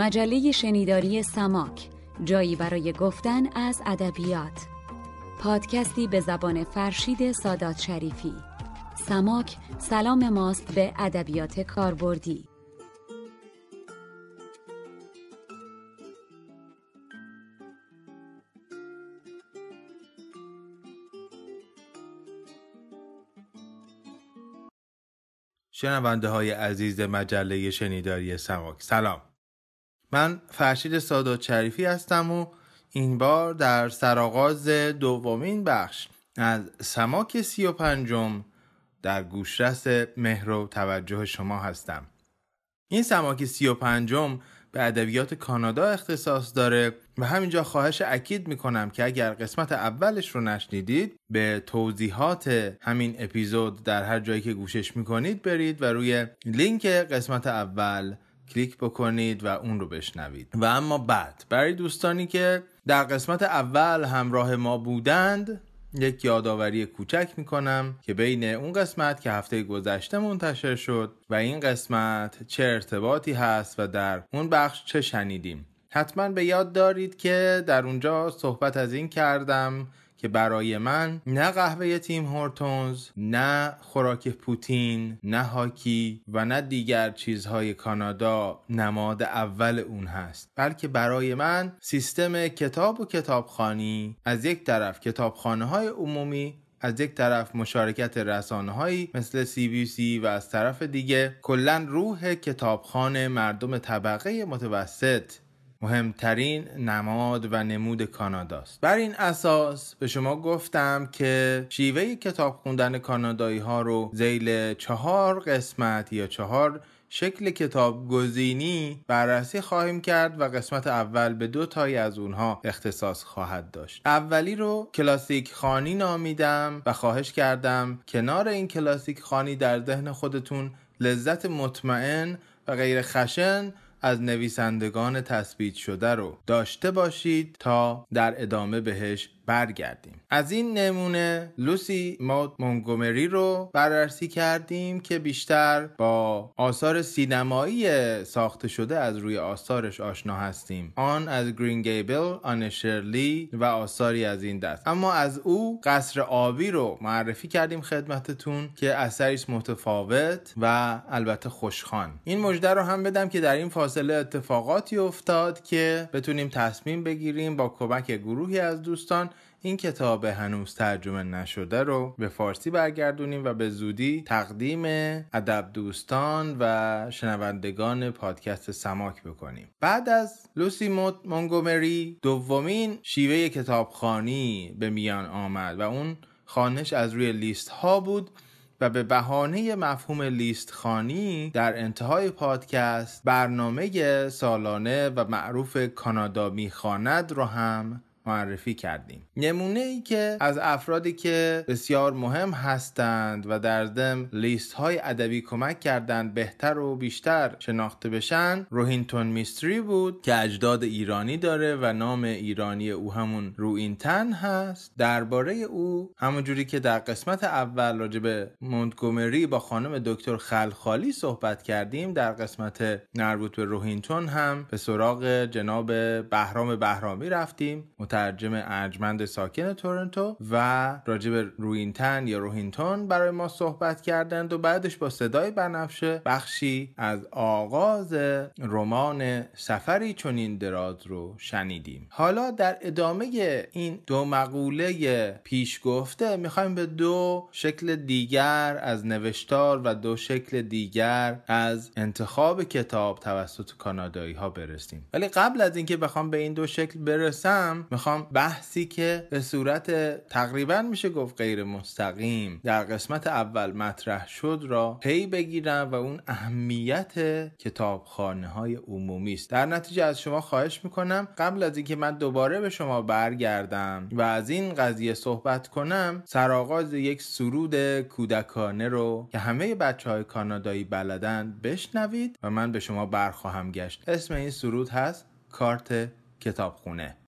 مجله شنیداری سماک جایی برای گفتن از ادبیات. پادکستی به زبان فرشید سادات شریفی. سماک سلام ماست به ادبیات کاربردی. شنونده های عزیز مجله شنیداری سماک سلام. من فرشید سادات شریفی هستم و این بار در سرآغاز دومین بخش از سماک سی و پنجم در گوشرس مهر و توجه شما هستم. این سماک سی و پنجم به ادبیات کانادا اختصاص داره و همینجا خواهش اکید می‌کنم که اگر قسمت اولش رو نشنیدید به توضیحات همین اپیزود در هر جایی که گوشش می‌کنید برید و روی لینک قسمت اول کلیک بکنید و اون رو بشنوید. و اما بعد برای دوستانی که در قسمت اول همراه ما بودند یک یادآوری کوچک می‌کنم که بین اون قسمت که هفته گذشته منتشر شد و این قسمت چه ارتباطی هست و در اون بخش چه شنیدیم. حتما به یاد دارید که در اونجا صحبت از این کردم که برای من نه قهوه تیم هورتونز نه خوراک پوتین نه هاکی و نه دیگر چیزهای کانادا نماد اول اون هست. بلکه برای من سیستم کتاب و کتابخانی از یک طرف کتابخانه های عمومی از یک طرف مشارکت رسانه هایی مثل سی بی سی و از طرف دیگه کلا روح کتابخانه مردم طبقه متوسط. مهمترین نماد و نمود کاناداست. بر این اساس به شما گفتم که شیوه کتاب خوندن کانادایی ها رو زیل چهار قسمت یا چهار شکل کتاب گزینی بررسی خواهیم کرد و قسمت اول به دو تایی از اونها اختصاص خواهد داشت. اولی رو کلاسیک خانی نامیدم و خواهش کردم کنار این کلاسیک خانی در ذهن خودتون لذت مطمئن و غیر خشن از نویسندگان تثبیت شده رو داشته باشید تا در ادامه بهش برگردیم. از این نمونه لوسی مود مونگومری رو بررسی کردیم که بیشتر با آثار سینمایی ساخته شده از روی آثارش آشنا هستیم. آن از گرین گیبل آن شرلی و آثاری از این دست. اما از او قصر آبی رو معرفی کردیم خدمتتون که اثریش متفاوت و البته خوشخان این مژده رو هم بدم که در این فاصله اتفاقاتی افتاد که بتونیم تصمیم بگیریم با کمک گروهی از دوستان این کتاب هنوز ترجمه نشده رو به فارسی برگردونیم و به زودی تقدیم ادب دوستان و شنوندگان پادکست سماک بکنیم. بعد از لوسی موت مونگومری دومین شیوه کتابخانی به میان آمد و اون خانش از روی لیست ها بود و به بهانه مفهوم لیست خانی در انتهای پادکست برنامه سالانه و معروف کانادا می‌خواند رو هم معرفی کردیم. نمونه ای که از افرادی که بسیار مهم هستند و در ضمن لیست های ادبی کمک کردند بهتر و بیشتر شناخته بشن روهینتون میستری بود که اجداد ایرانی داره و نام ایرانی او همون روینتن هست. درباره او همونجوری که در قسمت اول راجع به مونتگومری با خانم دکتر خلخالی صحبت کردیم در قسمت مربوط به روهینتون هم به سراغ جناب بهرام بهرامی رفتیم. مترجم ارجمند ساکن تورنتو و راجب روینتن یا روهینتون برای ما صحبت کردند و بعدش با صدای بنفشه بخشی از آغاز رمان سفری چنین دراز رو شنیدیم. حالا در ادامه این دو مقوله پیش گفته می‌خوایم به دو شکل دیگر از نوشتار و دو شکل دیگر از انتخاب کتاب توسط کانادایی ها برسیم. ولی قبل از اینکه بخوام به این دو شکل برسم می‌خوام بحثی که به صورت تقریبا میشه گفت غیر مستقیم در قسمت اول مطرح شد را پی بگیرم و اون اهمیت کتابخانه های عمومی است. در نتیجه از شما خواهش می‌کنم قبل از اینکه من دوباره به شما برگردم و از این قضیه صحبت کنم سرآغاز یک سرود کودکانه رو که همه بچه های کانادایی بلدن بشنوید و من به شما برخواهم گشت. اسم این سرود هست کارت کتابخونه.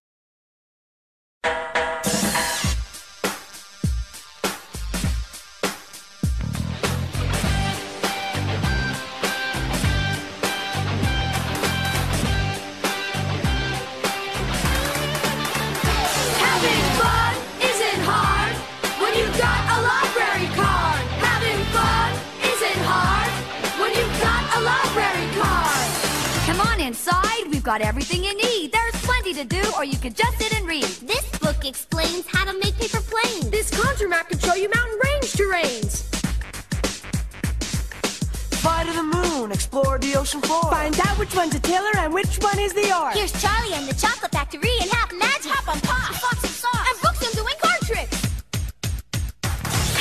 You've got everything you need. There's plenty to do, or you could just sit and read. This book explains how to make paper planes. This contour map can show you mountain range terrains. Fly to the moon, explore the ocean floor. Find out which one's a tiller and which one is the art. Here's Charlie and the Chocolate Factory and half magic. Hop on pop, Fox and sauce. and books and doing card tricks.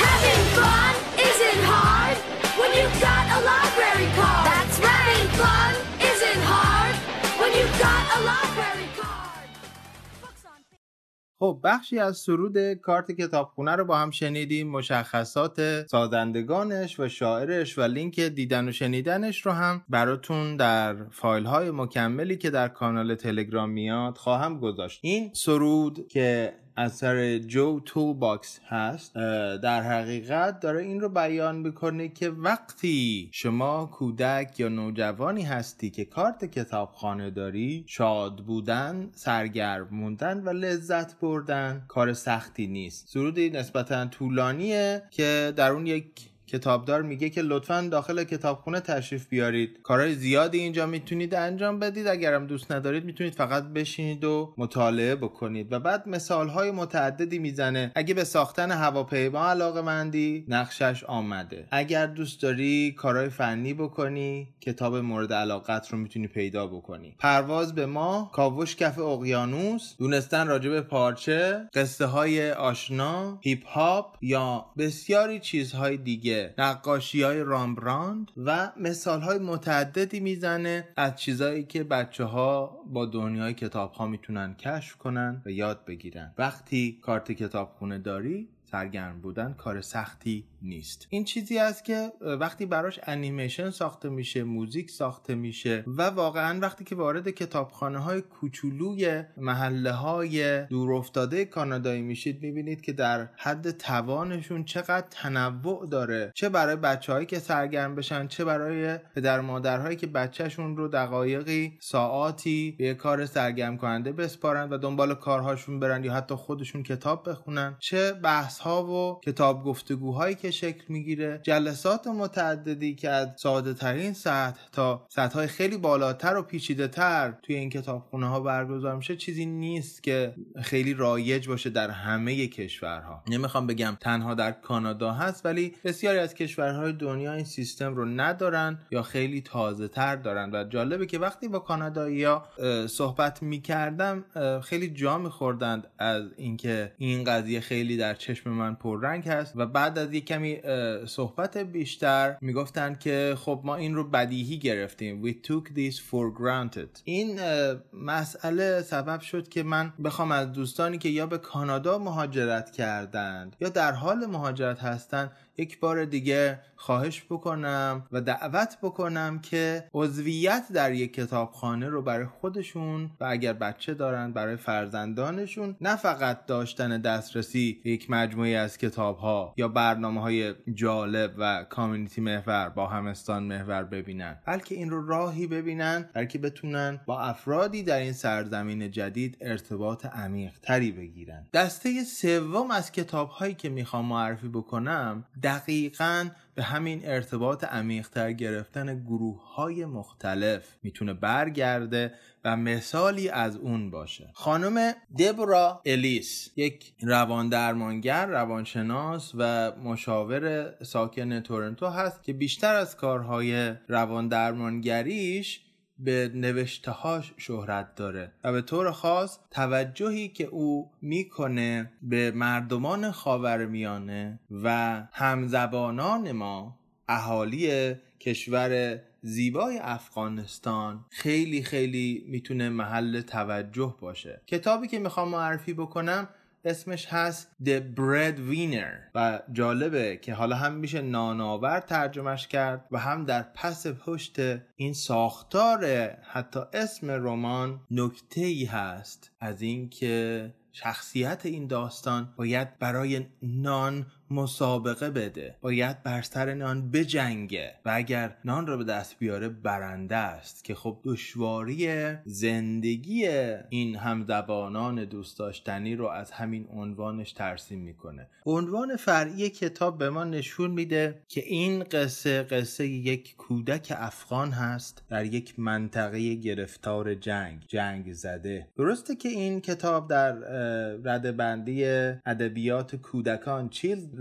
Having fun خب بخشی از سرود کارت کتابخونه رو با هم شنیدیم. مشخصات سازندگانش و شاعرش و لینک دیدن و شنیدنش رو هم براتون در فایل های مکملی که در کانال تلگرام میاد خواهم گذاشت. این سرود که اثر جو تول باکس هست در حقیقت داره این رو بیان می‌کنه که وقتی شما کودک یا نوجوانی هستی که کارت کتابخانه داری شاد بودن سرگرم موندن و لذت بردن کار سختی نیست. سرودی نسبتا طولانیه که در اون یک کتابدار میگه که لطفا داخل کتابخونه تشریف بیارید. کارهای زیادی اینجا می‌تونید انجام بدید. اگرم دوست ندارید می‌تونید فقط بشینید و مطالعه بکنید. و بعد مثال های متعددی می‌زنه. اگه به ساختن هواپیما علاقه مندی نقشش آمده. اگر دوست داری کارهای فنی بکنی کتاب مورد علاقت رو می‌تونی پیدا بکنی. پرواز به ماه کاوش کف اقیانوس. دونستن راجع به پارچه قصه های آشنا هیپ هاپ یا بسیاری چیزهای دیگه. نقاشی های رامبراند و مثال های متعددی می‌زنه از چیزهایی که بچه ها با دنیای کتاب ها می‌تونن کشف کنن و یاد بگیرن. وقتی کارت کتابخونه داری سرگرم بودن کار سختی نیست. این چیزی است که وقتی براش انیمیشن ساخته میشه موزیک ساخته میشه و واقعا وقتی که وارد کتابخانه های کوچولوی محله های دورافتاده کانادایی میشید می‌بینید که در حد توانشون چقدر تنوع داره. چه برای بچههایی که سرگرم بشن چه برای پدر مادرهایی که بچهشون رو دقایقی ساعاتی به کار سرگرم کننده بسپارن و دنبال کارهاشون برن یا حتی خودشون کتاب بخونن. چه بحث ها و کتاب گفتگوهایی که شکل می‌گیره جلسات متعددی که از ساده ترین سطح تا سطح های خیلی بالاتر و پیچیده تر توی این کتابخونه ها برگزار میشه چیزی نیست که خیلی رایج باشه در همه کشورها. نمی‌خوام بگم تنها در کانادا هست ولی بسیاری از کشورهای دنیا این سیستم رو ندارن یا خیلی تازه تر دارن. و جالبه که وقتی با کانادایی ها صحبت می‌کردم خیلی جا میخوردند از اینکه این قضیه خیلی در چشم من پررنگ هست و بعد از یک کمی صحبت بیشتر می‌گفتن که خب ما این رو بدیهی گرفتیم. We took this for granted. این مسئله سبب شد که من بخوام از دوستانی که یا به کانادا مهاجرت کردند یا در حال مهاجرت هستند یک بار دیگه خواهش بکنم و دعوت بکنم که عضویت در یک کتابخانه رو برای خودشون و اگر بچه دارن برای فرزندانشون نه فقط داشتن دسترسی به یک مجموعه از کتاب ها یا برنامه های جالب و کامیونیتی محور با همستان محور ببینن بلکه این رو راهی ببینن بلکه بتونن با افرادی در این سرزمین جدید ارتباط عمیق تری بگیرن. دسته سوم از کتاب هایی که می‌خوام معرفی بکنم دقیقا به همین ارتباط عمیقتر گرفتن گروه های مختلف می‌تونه برگرده و مثالی از اون باشه. خانم دبرا الیس یک روان درمانگر روانشناس و مشاور ساکن تورنتو هست که بیشتر از کارهای روان درمانگریش به نوشتهاش شهرت داره و به طور خاص توجهی که او می‌کنه به مردمان خاورمیانه و همزبانان ما اهالی کشور زیبای افغانستان خیلی خیلی می‌تونه محل توجه باشه. کتابی که می‌خوام معرفی بکنم اسمش هست The Breadwinner و جالبه که حالا هم میشه نانآور ترجمهش کرد و هم در پس پشت این ساختار حتی اسم رمان نکته ای هست. از اینکه شخصیت این داستان باید برای نان مسابقه بده. باید بر سر نان بجنگه و اگر نان را به دست بیاره برنده است که خب دشواری زندگی این همزبانان دوست داشتنی رو از همین عنوانش ترسیم می‌کنه. عنوان فرعی کتاب به ما نشون میده که این قصه قصه یک کودک افغان هست در یک منطقه گرفتار جنگ جنگ زده. درسته که این کتاب در رده بندی ادبیات کودکان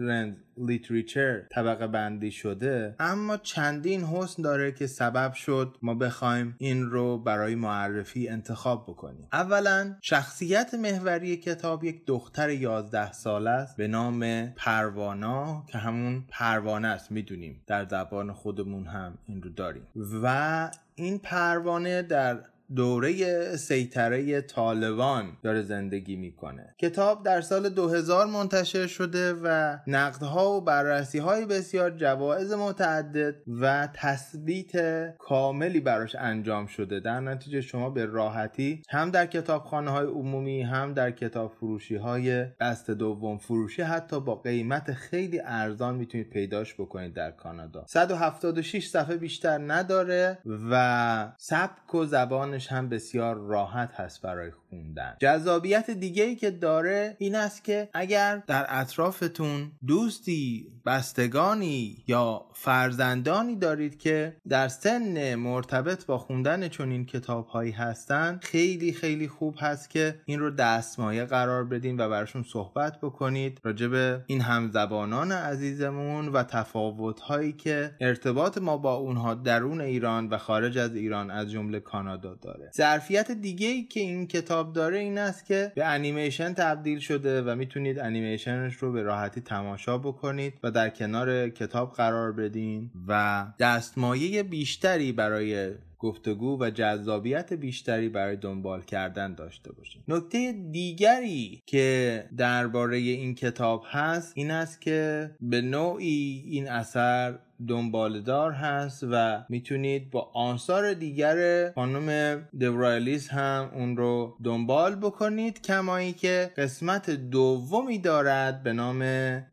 چیلدرن لیتریچر طبقه بندی شده اما چندین حسن داره که سبب شد ما بخوایم این رو برای معرفی انتخاب بکنیم. اولا شخصیت محوری کتاب یک دختر 11 ساله است به نام پروانا که همون پروانه است می‌دونیم. در زبان خودمون هم این رو داریم. و این پروانه در دوره سیطره طالبان داره زندگی می‌کنه. کتاب در سال 2000 منتشر شده و نقدها و بررسی های بسیار جوایز متعدد و تثبیت کاملی براش انجام شده. در نتیجه شما به راحتی هم در کتابخانه های عمومی هم در کتاب فروشی های دست دوم فروشی حتی با قیمت خیلی ارزان می‌تونید پیداش بکنید در کانادا. 176 صفحه بیشتر نداره و سبک و زبان هم بسیار راحت هست برای خوندن. جذابیت دیگه ای که داره این است که اگر در اطرافتون دوستی بستگانی یا فرزندانی دارید که در سن مرتبط با خوندن چنین کتاب هایی هستن خیلی خیلی خوب هست که این رو دستمایه قرار بدین و براشون صحبت بکنید راجب این همزبانان عزیزمون و تفاوت هایی که ارتباط ما با اونها درون ایران و خارج از ایران از جمله کانادا داره. ظرفیت دیگه ای که این کتاب داره این است که به انیمیشن تبدیل شده و می‌تونید انیمیشنش رو به راحتی تماشا بکنید و در کنار کتاب قرار بدین و دستمایه بیشتری برای گفتگو و جذابیت بیشتری برای دنبال کردن داشته باشید نکته دیگری که درباره این کتاب هست این است که به نوعی این اثر دنبالدار هست و می‌تونید با آثار دیگر خانم دورایلیس هم اون رو دنبال بکنید کمایی که قسمت دومی دارد به نام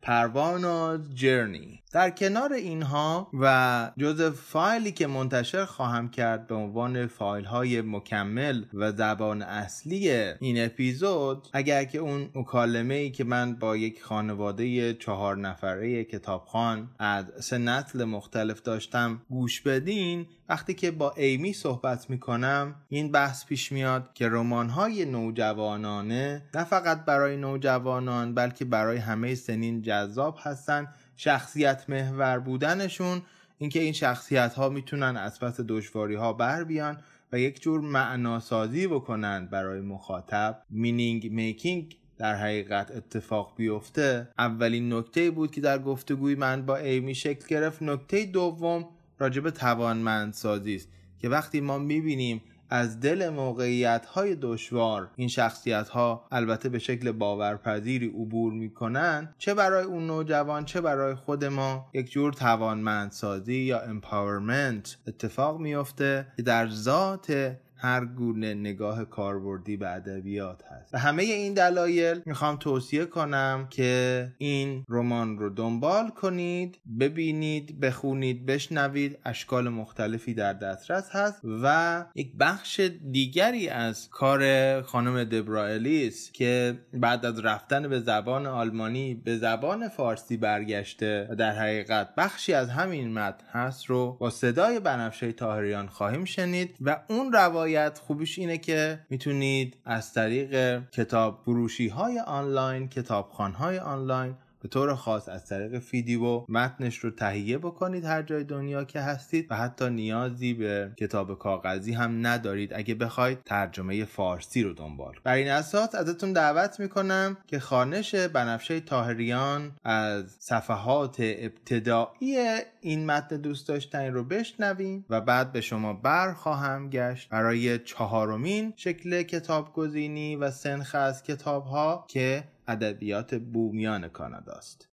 پرواناز جرنی. در کنار اینها و جز فایلی که منتشر خواهم کرد به عنوان فایل های مکمل و زبان اصلی این اپیزود اگر که اون مکالمه ای که من با یک خانواده چهار نفره کتابخان از سه مختلف داشتم گوش بدین وقتی که با ایمی صحبت می‌کنم این بحث پیش میاد که رمان های نوجوانانه نه فقط برای نوجوانان بلکه برای همه سنین جذاب هستن شخصیت محور بودنشون اینکه این شخصیت ها می‌تونن از پس دشواری ها بر بیان و یک جور معناسازی بکنند برای مخاطب. meaning making در حقیقت اتفاق بیفته. اولین نکته بود که در گفتگوی من با ایمی شکل گرفت. نکته دوم راجب توانمندسازی است که وقتی ما می‌بینیم از دل موقعیت های دشوار این شخصیت ها البته به شکل باورپذیری عبور می‌کنن چه برای اون نوجوان چه برای خود ما یک جور توانمندسازی یا empowerment اتفاق میفته که در ذات هر گونه نگاه کاربردی به ادبیات هست. و همه این دلایل می‌خوام توصیه کنم که این رمان رو دنبال کنید ببینید بخونید بشنوید اشکال مختلفی در دسترس هست و یک بخش دیگری از کار خانم دبرائلیس که بعد از رفتن به زبان آلمانی به زبان فارسی برگشته و در حقیقت بخشی از همین متن هست رو با صدای بنفشه تاهریان خواهیم شنید و اون روایت خوبیش اینه که می‌تونید از طریق کتاب فروشی های آنلاین کتابخان های آنلاین به طور خاص از طریق فیدیو متنش رو تهیه بکنید هر جای دنیا که هستید و حتی نیازی به کتاب کاغذی هم ندارید اگه بخواید ترجمه فارسی رو دنبال. بر این اساس ازتون دعوت می‌کنم که خانش بنفشه تاهریان از صفحات ابتدایی این متن دوست داشتنی رو بشنویم و بعد به شما بر خواهم گشت برای چهارمین شکل کتاب گزینی و سنخ از کتاب ها که ادبیات بومیان کانادا است.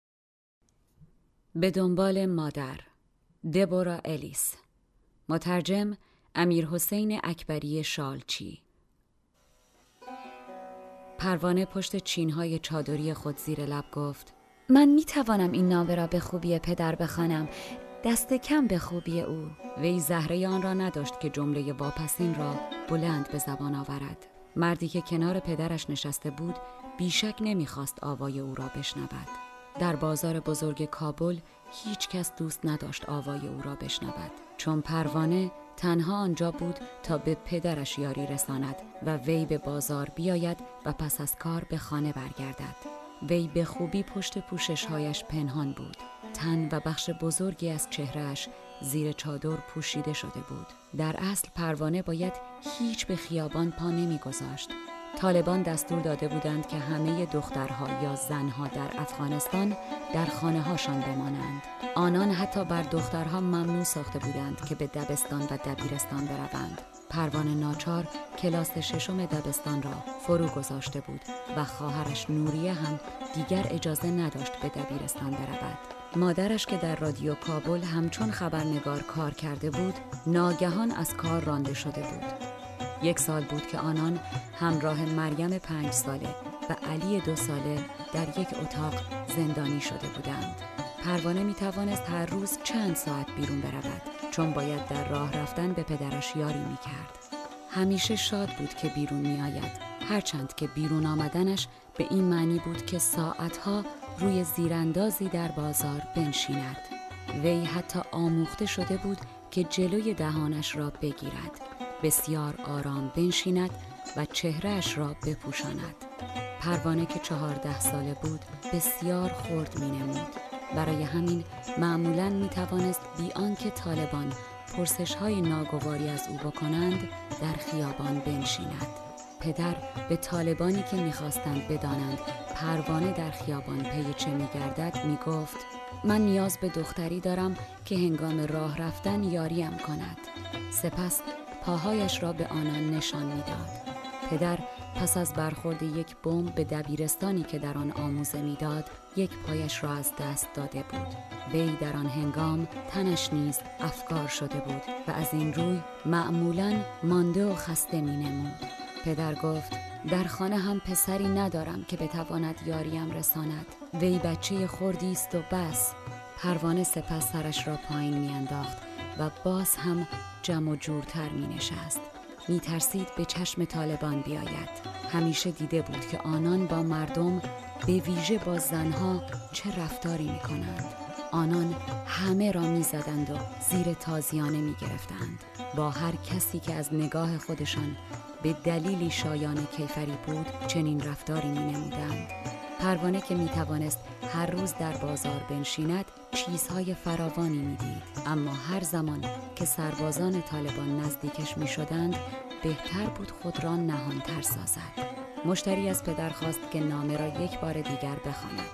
به دنبال مادر دبورا الیس. مترجم امیر حسین اکبری شالچی. پروانه پشت چینهای چادری خود زیر لب گفت من می توانم این نامه را به خوبی پدر بخوانم. دست کم به خوبی او. وی زهره آن را نداشت که جمله واپسین را بلند به زبان آورد. مردی که کنار پدرش نشسته بود بیشک نمی‌خواست آوای او را بشنود. در بازار بزرگ کابل هیچ کس دوست نداشت آوای او را بشنود. چون پروانه تنها آنجا بود تا به پدرش یاری رساند و وی به بازار بیاید و پس از کار به خانه برگردد. وی به خوبی پشت پوششهایش پنهان بود. تن و بخش بزرگی از چهرهش زیر چادر پوشیده شده بود در اصل پروانه باید هیچ به خیابان پا نمیگذاشت طالبان دستور داده بودند که همه دخترها یا زنها در افغانستان در خانه هاشان بمانند. آنان حتی بر دخترها ممنوع ساخته بودند که به دبستان و دبیرستان بروند. پروانه ناچار کلاس ششم دبستان را فرو گذاشته بود و خواهرش نوریه هم دیگر اجازه نداشت به دبیرستان برود. مادرش که در رادیو کابل همچون خبرنگار کار کرده بود ناگهان از کار رانده شده بود یک سال بود که آنان همراه مریم پنج ساله و علی دو ساله در یک اتاق زندانی شده بودند. پروانه می توانست هر روز چند ساعت بیرون برود چون باید در راه رفتن به پدرش یاری می کرد. همیشه شاد بود که بیرون می آید. هرچند که بیرون آمدنش به این معنی بود که ساعتها روی زیراندازی در بازار بنشیند. وی حتی آموخته شده بود که جلوی دهانش را بگیرد بسیار آرام بنشیند و چهرهش را بپوشاند پروانه که چهارده ساله بود بسیار خرد می نمود. برای همین معمولا می توانست بی آنکه طالبان پرسش های ناگواری از او بکنند در خیابان بنشیند پدر به طالبانی که می‌خواستند بدانند پروانه در خیابان پی چه میگردد می‌گفت من نیاز به دختری دارم که هنگام راه رفتن یاریم کند سپس پاهایش را به آنان نشان می‌داد. پدر پس از برخورد یک بمب به دبیرستانی که در آن آموزه می‌داد یک پایش را از دست داده بود وی در آن هنگام تنش نیز افکار شده بود و از این روی معمولا مانده و خسته می نمود. پدر گفت در خانه هم پسری ندارم که بتواند یاریم رساند وی بچه خوردی است و بس پروانه سپس سرش را پایین میانداخت و باز هم جمع و جورتر می نشست. می ترسید به چشم طالبان بیاید. همیشه دیده بود که آنان با مردم به ویژه با زنها چه رفتاری می کنند. آنان همه را می زدند و زیر تازیانه می گرفتند. با هر کسی که از نگاه خودشان به دلیلی شایان کیفری بود چنین رفتاری می نمودند. پروانه که می توانست هر روز در بازار بنشیند چیزهای فراوانی می‌دید اما هر زمان که سربازان طالبان نزدیکش می شدند بهتر بود خود را نهانتر سازد مشتری از پدر خواست که نامه را یک بار دیگر بخواند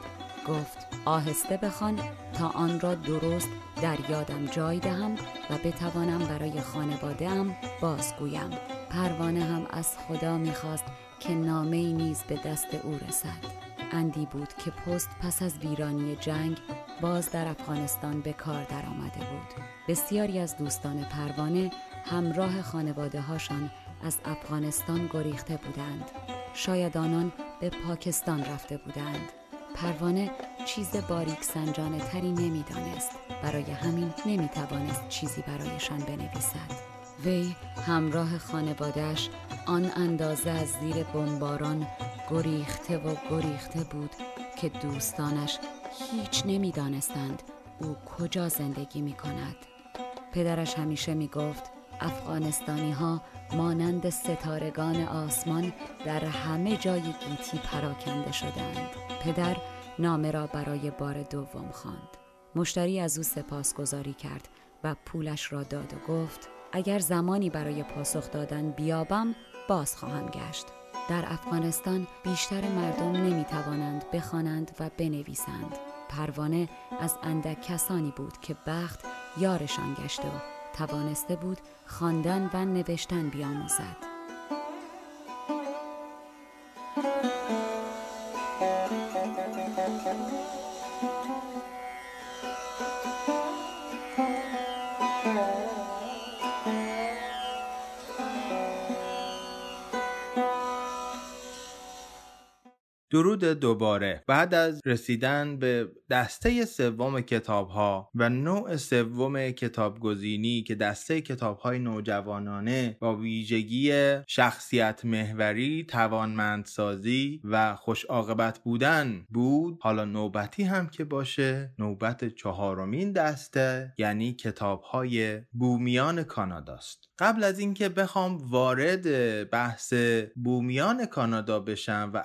گفت آهسته بخوان تا آن را درست در یادم جای دهم و بتوانم برای خانواده ام بازگویم. پروانه هم از خدا می‌خواست که نامه نیز به دست او رسد. اندی بود که پست پس از ویرانی جنگ باز در افغانستان به کار درآمده بود. بسیاری از دوستان پروانه همراه خانواده هاشان از افغانستان گریخته بودند. شاید آنان به پاکستان رفته بودند. پروانه چیز باریک سنجانه تری نمی‌دانست برای همین نمی توانست چیزی برایشان بنویسد وی همراه خانوادهش آن اندازه از زیر بمباران گریخته و گریخته بود که دوستانش هیچ نمی‌دانستند او کجا زندگی می کند. پدرش همیشه می گفت افغانستانی ها مانند ستارگان آسمان در همه جای گیتی پراکنده شدند. پدر نامه را برای بار دوم خواند. مشتری از او سپاسگزاری کرد و پولش را داد و گفت اگر زمانی برای پاسخ دادن بیابم باز خواهم گشت. در افغانستان بیشتر مردم نمی توانند بخوانند و بنویسند. پروانه از اندک کسانی بود که بخت یارشان گشته و توانسته بود خواندن و نوشتن بیاموزد. درود دوباره. بعد از رسیدن به دسته سوم کتاب ها و نوع سوم کتابگزینی که دسته کتاب های نوجوانانه با ویژگی شخصیت محوری، توانمندسازی و خوش عاقبت بودن بود حالا نوبتی هم که باشه نوبت چهارمین دسته یعنی کتاب های بومیان کاناداست. قبل از اینکه بخوام وارد بحث بومیان کانادا بشم و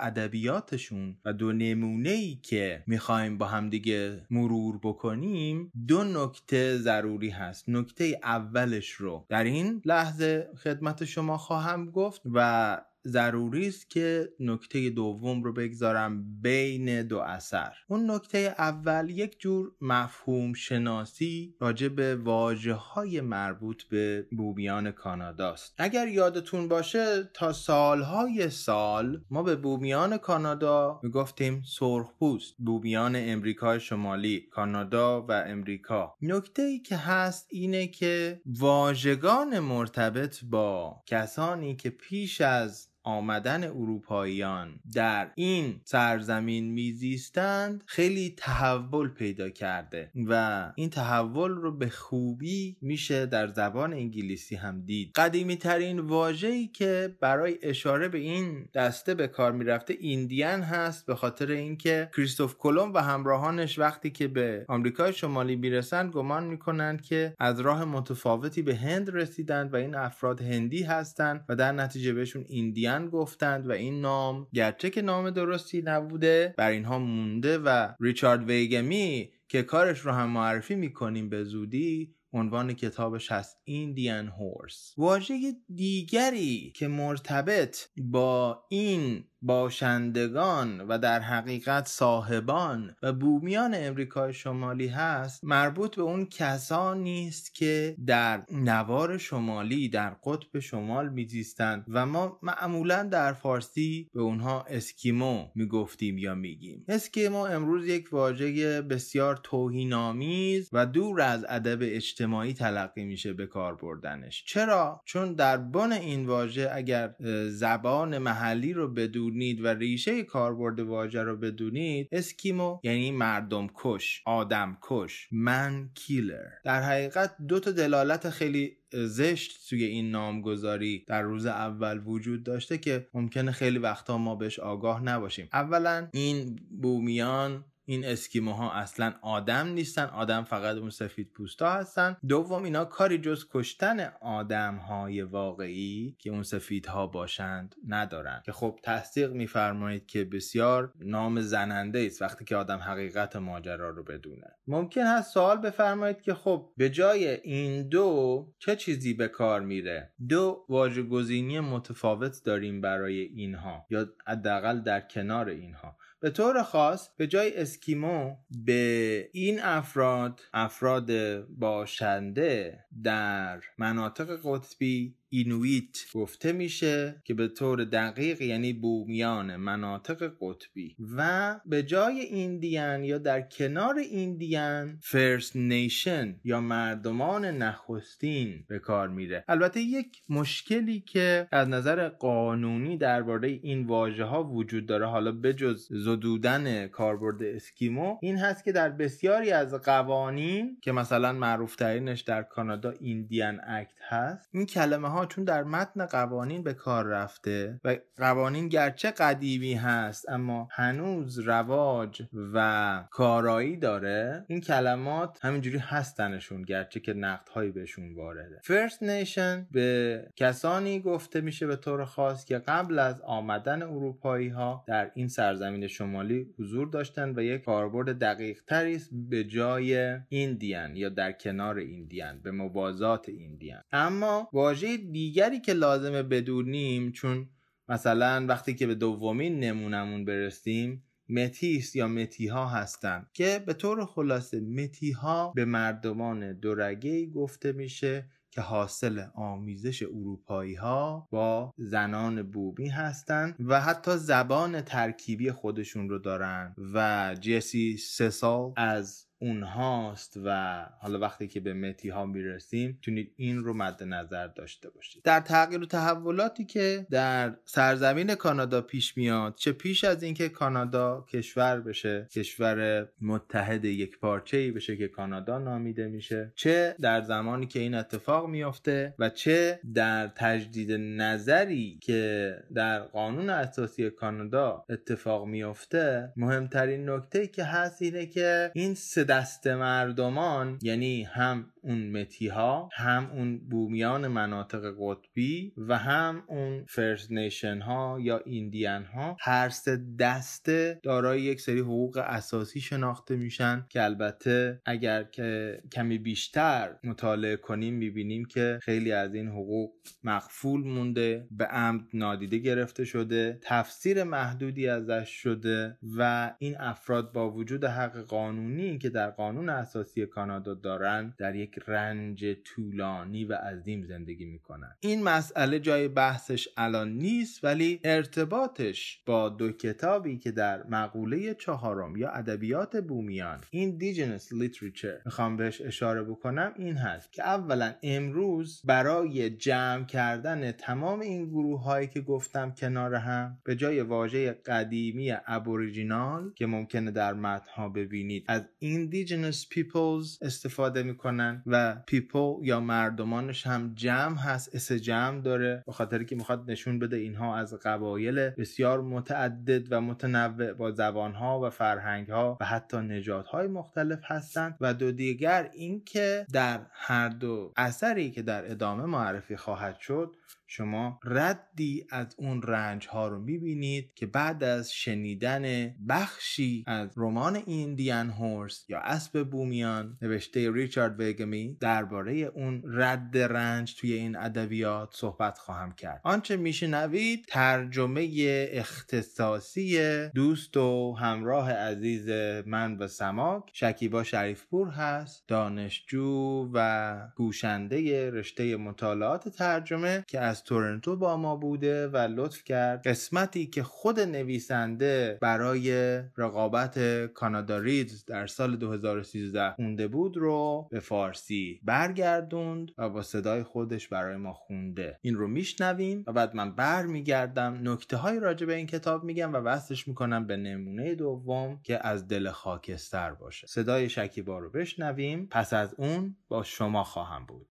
ادبیاتشون و دو نمونه ای که می‌خوایم با همدیگه مرور بکنیم دو نکته ضروری هست. نکته اولش رو در این لحظه خدمت شما خواهم گفت و ضروری است که نکته دوم رو بگذارم بین دو اثر. اون نکته اول یک جور مفهوم شناسی راجع به واجه های مربوط به بومیان کاناداست. اگر یادتون باشه تا سالهای سال ما به بومیان کانادا می‌گفتیم سرخپوست بومیان امریکای شمالی کانادا و امریکا. نکته ای که هست اینه که واژگان مرتبط با کسانی که پیش از آمدن اروپاییان در این سرزمین میزیستند خیلی تحول پیدا کرده و این تحول رو به خوبی میشه در زبان انگلیسی هم دید. قدیمی ترین واژه‌ای که برای اشاره به این دسته به کار می‌رفته ایندیان هست به خاطر اینکه کریستوف کلمب و همراهانش وقتی که به آمریکای شمالی می‌رسند گمان می‌کنند که از راه متفاوتی به هند رسیدند و این افراد هندی هستند و در نتیجه بهشون ایندیان گفتند و این نام گرچه که نام درستی نبوده بر اینها مونده و ریچارد ویگمی که کارش رو هم معرفی می‌کنیم به زودی عنوان کتابش هست ایندیان هورس واژه دیگری که مرتبط با این باشندگان و در حقیقت صاحبان و بومیان امریکای شمالی هست مربوط به اون کسانی است که در نوار شمالی در قطب شمال میزیستند و ما معمولا در فارسی به اونها اسکیمو می‌گفتیم یا میگیم. اسکیمو امروز یک واژه بسیار توهینآمیز و دور از ادب اجتماعی تلقی میشه به کار بردنش. چرا؟ چون در بن این واژه اگر زبان محلی رو بدون بدونید و ریشه کاربرد واژه رو بدونید اسکیمو یعنی مردم کش آدم کش من کیلر در حقیقت دو تا دلالت خیلی زشت سوی این نامگذاری در روز اول وجود داشته که ممکنه خیلی وقتا ما بهش آگاه نباشیم. اولا این بومیان این اسکیموها اصلا آدم نیستن آدم فقط اون سفید پوستا هستن. دوم اینا کاری جز کشتن آدم های واقعی که اون سفیدها باشند ندارن. که خب تصدیق میفرمایید که بسیار نام زننده است وقتی که آدم حقیقت ماجرا رو بدونه. ممکن هست سوال بفرمایید که خب به جای این دو چه چیزی به کار میره؟ دو واژه‌گزینی متفاوت داریم برای اینها یا حداقل در کنار اینها. به طور خاص به جای اسکیمو به این افراد افراد باشنده در مناطق قطبی اینویت گفته میشه که به طور دقیق یعنی بومیان مناطق قطبی و به جای Indian یا در کنار Indian First Nation یا مردمان نخستین به کار میره. البته یک مشکلی که از نظر قانونی درباره این واژه ها وجود داره حالا بجز زدودن کاربرد اسکیمو این هست که در بسیاری از قوانین که مثلا معروف ترینش در کانادا ایندیان اکت هست این کلمه ها چون در متن قوانین به کار رفته و قوانین گرچه قدیمی هست اما هنوز رواج و کارایی داره. این کلمات همینجوری هستنشون گرچه که نقدهایی بهشون وارده. First Nation به کسانی گفته میشه به طور خاص که قبل از آمدن اروپایی ها در این سرزمین شمالی حضور داشتن و یک کاربرد دقیق تری است به جای ایندیان یا در کنار ایندیان به موازات ایندیان اما واژه دیگری که لازمه بدونیم چون مثلا وقتی که به دومین نمونمون برسیم متیس یا متی ها هستند که به طور خلاصه متی ها به مردمان دورگه گفته میشه که حاصل آمیزش اروپایی ها با زنان بومی هستند و حتی زبان ترکیبی خودشون رو دارن و جسی سسال از اونهاست و حالا وقتی که به متی ها می‌رسیم تونید این رو مد نظر داشته باشید. در تغییر و تحولاتی که در سرزمین کانادا پیش میاد چه پیش از اینکه کانادا کشور بشه کشور متحد یک پارچه ای بشه که کانادا نامیده میشه چه در زمانی که این اتفاق میافته و چه در تجدید نظری که در قانون اساسی کانادا اتفاق میافته مهمترین نکته که هست اینه که این سه دست مردمان یعنی هم اون متی ها هم اون بومیان مناطق قطبی و هم اون فرست نیشن ها یا ایندیان ها هر سه دسته دارای یک سری حقوق اساسی شناخته میشن که البته اگر که کمی بیشتر مطالعه کنیم می‌بینیم که خیلی از این حقوق مقفول مونده به عمد نادیده گرفته شده تفسیر محدودی ازش شده و این افراد با وجود حق قانونی که در قانون اساسی کانادا دارن در یک رنج طولانی و عظیم زندگی می‌کنن. این مسئله جای بحثش الان نیست ولی ارتباطش با دو کتابی که در مقوله چهارم یا ادبیات بومیان Indigenous Literature می‌خوام بهش اشاره بکنم این هست که اولا امروز برای جمع کردن تمام این گروه هایی که گفتم کنار هم به جای واژه قدیمی ابوریجینال که ممکنه در متنها ببینید از Indigenous Peoples استفاده می‌کنن. و people یا مردمانش هم جمع هست اس جمع داره به خاطر که می‌خواد نشون بده اینها از قبایل بسیار متعدد و متنوع با زبانها و فرهنگها و حتی نژادهای مختلف هستند. و دو دیگر اینکه در هر دو اثری که در ادامه معرفی خواهد شد شما ردی از اون رنج ها رو می‌بینید که بعد از شنیدن بخشی از رمان ایندیان هورس یا اسب بومیان نوشته ریچارد وگمی درباره اون رد رنج توی این ادبیات صحبت خواهم کرد. آنچه میشنوید ترجمه اختصاصی دوست و همراه عزیز من و سماک شکیبا شریفپور هست دانشجو و گوشنده رشته مطالعات ترجمه که از تورنتو با ما بوده و لطف کرد قسمتی که خود نویسنده برای رقابت کانادا ریدز در سال 2013 خونده بود رو به فارسی برگردوند و با صدای خودش برای ما خونده. این رو میشنویم و بعد من برمیگردم. نکته های راجع به این کتاب میگم و وصلش می‌کنم به نمونه دوم که از دل خاکستر باشه. صدای شکیبا رو بشنویم. پس از اون با شما خواهم بود.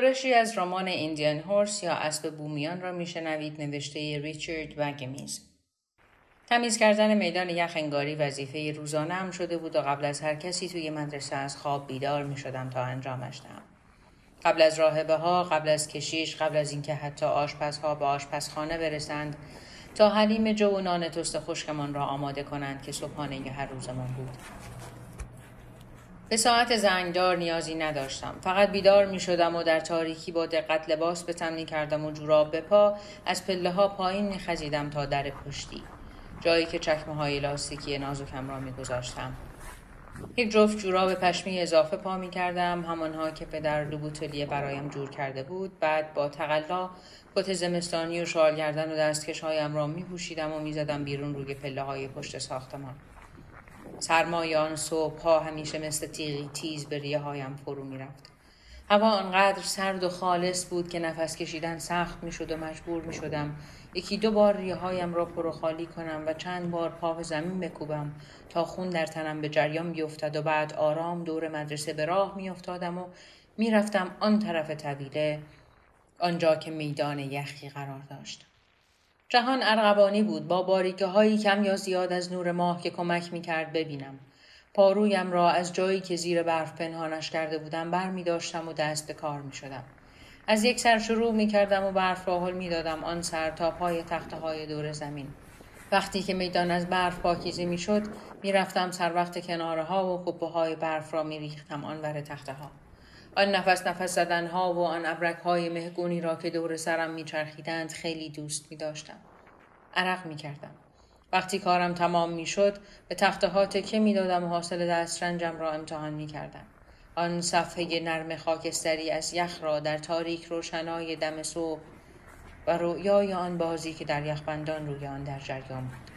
برشی از رمان ایندیان هورس یا اسب بومیان را میشنوید نوشته ریچارد وگمیز. تمیز کردن میدان یخ انگاری وظیفه روزانه هم شده بود و قبل از هر کسی توی مدرسه از خواب بیدار می شدم تا انجامش دهم. قبل از راهبه ها، قبل از کشیش، قبل از اینکه حتی آشپزها به آشپزخانه برسند تا حلیم جو و نان تست خشکمان را آماده کنند که صبحانه هر روزمان بود. به ساعت زنگدار نیازی نداشتم. فقط بیدار می شدم و در تاریکی با دقت لباس به تن کردم و جوراب به پا از پله ها پایین می خزیدم تا در پشتی. جایی که چکمه های لاستیکی نازکم را می گذاشتم. یک جفت جوراب پشمی اضافه پا می کردم همانها که پدر لوبوتلیه برایم جور کرده بود بعد با تقلا کت زمستانی و شال گردن و دستکش هایم را می پوشیدم و می زدم بیرون روی پله های پشت ساختمان سرمایان صبح ها همیشه مثل تیغی تیز به ریه هایم فرو می رفت. هوا آنقدر سرد و خالص بود که نفس کشیدن سخت می شد و مجبور می شدم یکی دو بار ریه هایم را پر خالی کنم و چند بار پا به زمین بکوبم تا خون در تنم به جریان بیفتد و بعد آرام دور مدرسه به راه می افتادم و می رفتم آن طرف طویله آنجا که میدان یخی قرار داشت. جهان ارغبانی بود با باریکه هایی کم یا زیاد از نور ماه که کمک می کرد ببینم. پارویم را از جایی که زیر برف پنهانش کرده بودم بر می داشتم و دست به کار می شدم. از یک سر شروع می کردم و برف را حل می دادم آن سر تا پای تخته های دور زمین. وقتی که میدان از برف پاکیزه می شد می رفتم سر وقت کناره ها و خبه های برف را می ریختم آن ور تخته ها. آن نفس نفس زدن ها و آن ابرک های مهگونی را که دور سرم میچرخیدند خیلی دوست می داشتم. عرق می کردم. وقتی کارم تمام می شد به تخته ها تکه می دادم و حاصل دسترنجم را امتحان می کردم. آن صفحه نرم خاکستری از یخ را در تاریک روشنای دم صبح و رویای آن بازی که در یخبندان روی آن در جریان بود.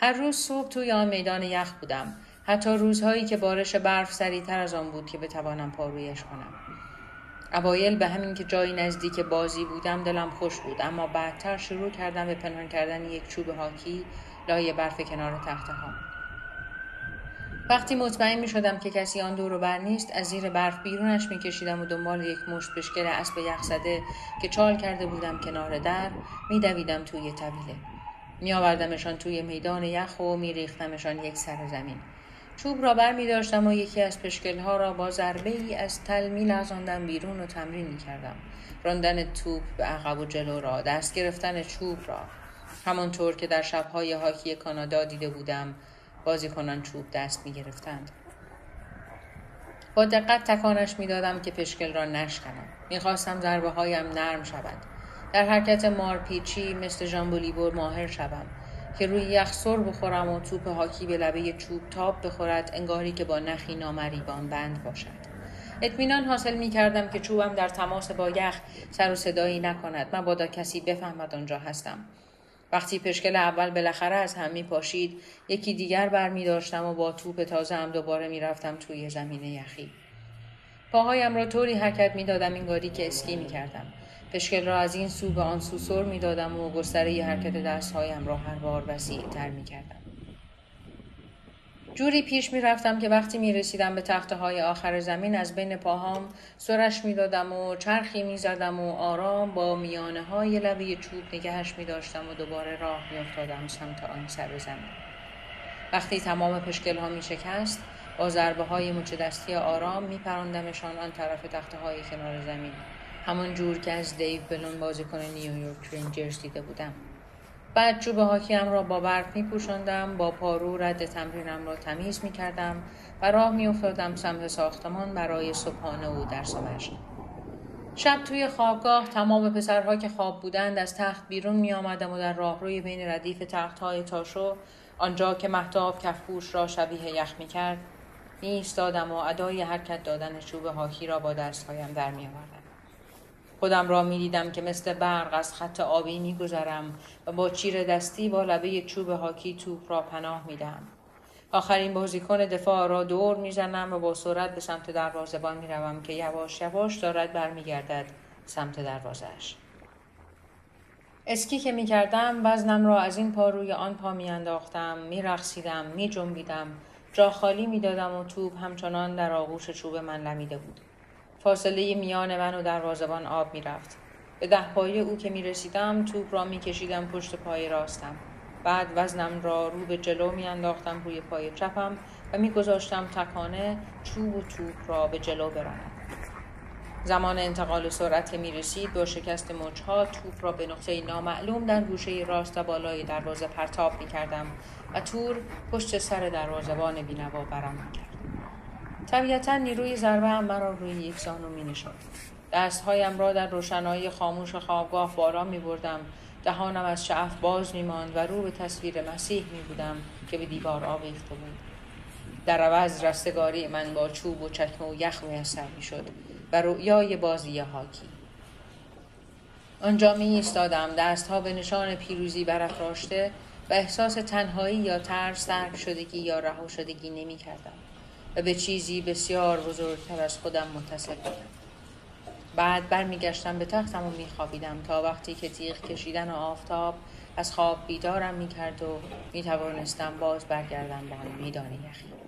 هر روز صبح توی آن میدان یخ بودم حتی روزهایی که بارش برف سریعتر از آن بود که بتوانم پارویش کنم. اوایل به همین که جایی نزدیک بازی بودم دلم خوش بود اما بعدتر شروع کردم به پنهان کردن یک چوب هاکی لای برف کنار تخته ها. وقتی مطمئن می شدم که کسی آن دور بر نیست از زیر برف بیرونش می کشیدم و دنبال یک مشت بشکل اسب یخزده که چال کرده بودم کنار در می دویدم توی طویله. می آوردمشان توی میدان یخ و می ریختمشان یک سر زمین. چوب را بر می داشتم و یکی از پشکل ها را با ضربه ای از تل می لغزاندم بیرون و تمرین می کردم. راندن توپ به عقب و جلو را دست گرفتن چوب را همانطور که در شبهای هاکی کانادا دیده بودم بازیکنان چوب دست می گرفتند. با دقت تکانش می دادم که پشکل را نشکنم. می‌خواستم ضربه هایم نرم شود. در حرکت مارپیچی مثل ژامبولیبور ماهر شوم که روی یخ سر بخورم و توپ هاکی به لبه چوب تاب بخورد انگاری که با نخی نامریبان بند باشد. اطمینان حاصل می کردم که چوبم در تماس با یخ سر و صدایی نکند. مبادا کسی بفهمد آنجا هستم. وقتی پشکل اول بالاخره از هم می پاشید یکی دیگر بر می داشتم و با توپ تازه هم دوباره می رفتم توی زمین یخی. پاهایم را طوری حرکت می دادم انگاری که اسکی می کردم پشکل را از این سو به آن سو سر می دادم و گستره حرکت دستهایم را هر بار وسیع تر می کردم. جوری پیش می رفتم که وقتی می رسیدم به تخته های آخر زمین از بین پاهام سرش می دادم و چرخی می زدم و آرام با میانه های لبه چوب نگهش می داشتم و دوباره راه می افتادم سمت آن سر زمین. وقتی تمام پشکل ها می شکست با ضربه های مچ دستی آرام می پراندمشان آن طرف تخته های کنار زمین همان جور که از دیو بلون بازیکن نیویورک رنجرز دیده بودم بعد چوب هاکیم را با برف می پوشندم با پارو رد تمرینم را تمیز می کردم و راه می افتادم سمت ساختمان برای صبحانه و درس مشق. شب توی خوابگاه تمام پسرها که خواب بودند از تخت بیرون می آمدم و در راهروی بین ردیف تخت های تاشو آنجا که محتاب کفپوش را شبیه یخ می کرد می ایستادم و ادای حرکت دادن چوب هاکی را با دستهایم در می آوردم. خودم را می دیدم که مثل برق از خط آبی می گذرم و با چیر دستی با لبه چوب هاکی توپ را پناه می دهم. آخرین بازیکن دفاع را دور می‌زنم و با سرعت به سمت دروازهبان می روم که یواش یواش دارد برمیگردد سمت دروازهش. اسکی که می کردم وزنم را از این پا روی آن پا می انداختم می جنبیدم جا خالی می دادم و توپ همچنان در آغوش چوب من لمیده بود. فاصله میان من و دروازبان آب می‌رفت. به ده پایه او که می رسیدم توپ را می کشیدم پشت پای راستم. بعد وزنم را رو به جلو می انداختم روی پای چپم و می گذاشتم تکانه چوب و توپ را به جلو براند زمان انتقال سرعت که می رسید با شکست مچها توپ را به نقطه نامعلوم در گوشه راست و بالای دروازه پرتاب می کردم و تور پشت سر دروازبان بینوا برم می کرد. طبیعتا نیروی ضربه هم مرا روی یک زانو می نشد. دستهایم را در روشنایی خاموش خوابگاه بالا می بردم. دهانم از شعف باز می ماند و رو به تصویر مسیح می بودم که به دیوار آویخته بود. در عوض رستگاری من با چوب و چکمه و یخ میسر می شد و رویای بازی هاکی. آنجا می ایستادم دستها به نشان پیروزی برافراشته و احساس تنهایی یا ترس ترک شدگی یا رها شدگی نمی کردم. به چیزی بسیار بزرگتر از خودم متصل. بودم بعد برمیگشتم به تختم و میخوابیدم تا وقتی که تیغ کشیدن و آفتاب از خواب بیدارم می‌کرد و می‌توانستم باز برگردم به آن میدان یخی.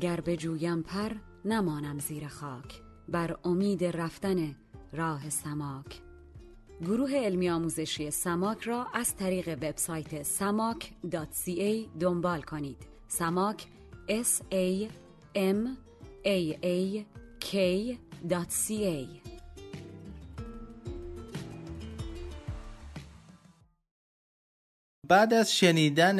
گر بجویم پر نمانم زیر خاک بر امید رفتن راه سماک. گروه علمی آموزشی سماک را از طریق وبسایت samak.ca دنبال کنید. سماک s a m a a k.ca بعد از شنیدن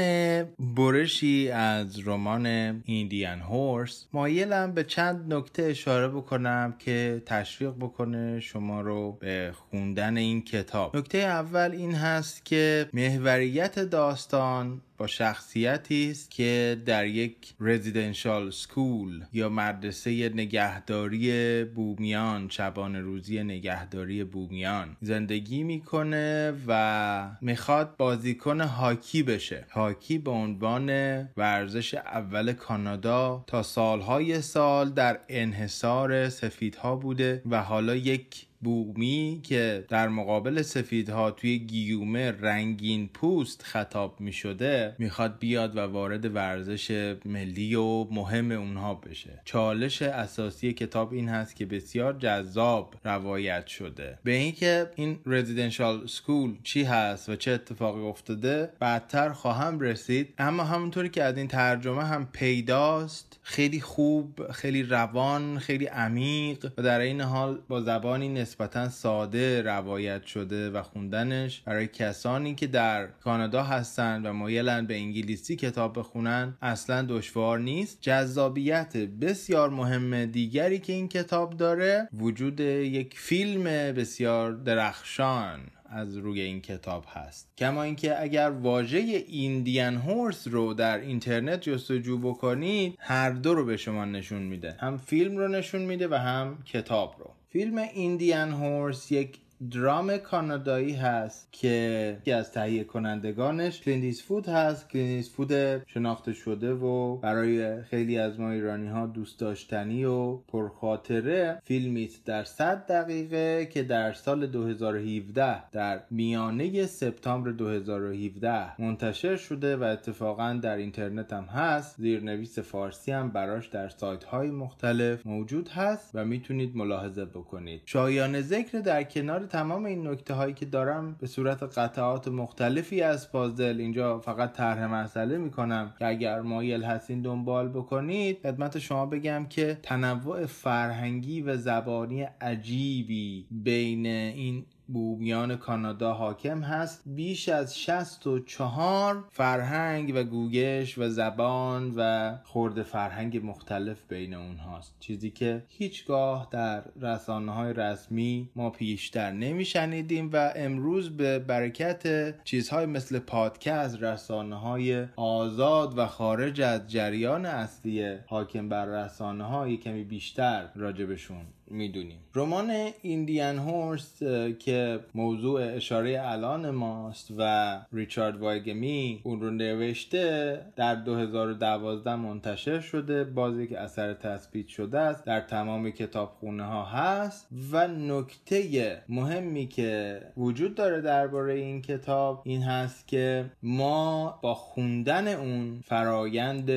برشی از رمان ایندیان هورس مایلم به چند نکته اشاره بکنم که تشویق بکنه شما رو به خوندن این کتاب. نکته اول این هست که محوریت داستان با شخصیتی است که در یک رزیدنشال سکول یا مدرسه نگهداری بومیان شبانه روزی نگهداری بومیان زندگی می‌کنه و می‌خواد بازیکن هاکی بشه. هاکی به عنوان ورزش اول کانادا تا سالهای سال در انحصار سفیدها بوده و حالا یک بومی که در مقابل سفیدها توی گیومه رنگین پوست خطاب می شده می‌خواد بیاد و وارد ورزش ملی و مهم اونها بشه. چالش اساسی کتاب این هست که بسیار جذاب روایت شده. به اینکه این رزیدنشال سکول چی هست و چه اتفاقی افتاده بعدتر خواهم رسید. اما همونطوری که از این ترجمه هم پیداست خیلی خوب خیلی روان خیلی عمیق و در این حال با زبانی نسبتا ساده روایت شده و خوندنش برای کسانی که در کانادا هستند و مایلن به انگلیسی کتاب بخونن اصلا دشوار نیست. جذابیت بسیار مهم دیگری که این کتاب داره وجود یک فیلم بسیار درخشان از روی این کتاب هست. کما اینکه اگر واژه ایندیان هورس رو در اینترنت جستجو بکنید هر دو رو به شما نشون میده. هم فیلم رو نشون میده و هم کتاب رو. فیلم ایندیان هورس یک درام کانادایی هست که یکی از تهیه کنندگانش کلینت ایستوود هست. کلینت ایستوود شناخته شده و برای خیلی از ما ایرانی ها دوست داشتنی و پرخاطره فیلمی در 100 دقیقه که در سال 2017 در میانه سپتامبر 2017 منتشر شده و اتفاقا در اینترنت هم هست. زیرنویس فارسی هم براش در سایت های مختلف موجود هست و می‌تونید ملاحظه بکنید. شایان ذکر در کنار تمام این نکته هایی که دارم به صورت قطعات مختلفی از پازل اینجا فقط طرح مسئله می‌کنم که اگر مایل هستین دنبال بکنید خدمت شما بگم که تنوع فرهنگی و زبانی عجیبی بین این بومیان کانادا حاکم هست. بیش از 64 فرهنگ و گوگش و زبان و خورده فرهنگ مختلف بین اونهاست. چیزی که هیچگاه در رسانه های رسمی ما پیشتر نمیشنیدیم و امروز به برکت چیزهای مثل پادکست رسانه های آزاد و خارج از جریان اصلی حاکم بر رسانه های کمی بیشتر راجبشون می‌دونیم. رمان ایندیان هورس که موضوع اشاره الان ماست و ریچارد وایگمی اون رو نوشته در 2012 منتشر شده. باز یک اثر تثبیت شده است در تمام کتابخونه ها هست. و نکته مهمی که وجود داره درباره این کتاب این هست که ما با خوندن اون فرایند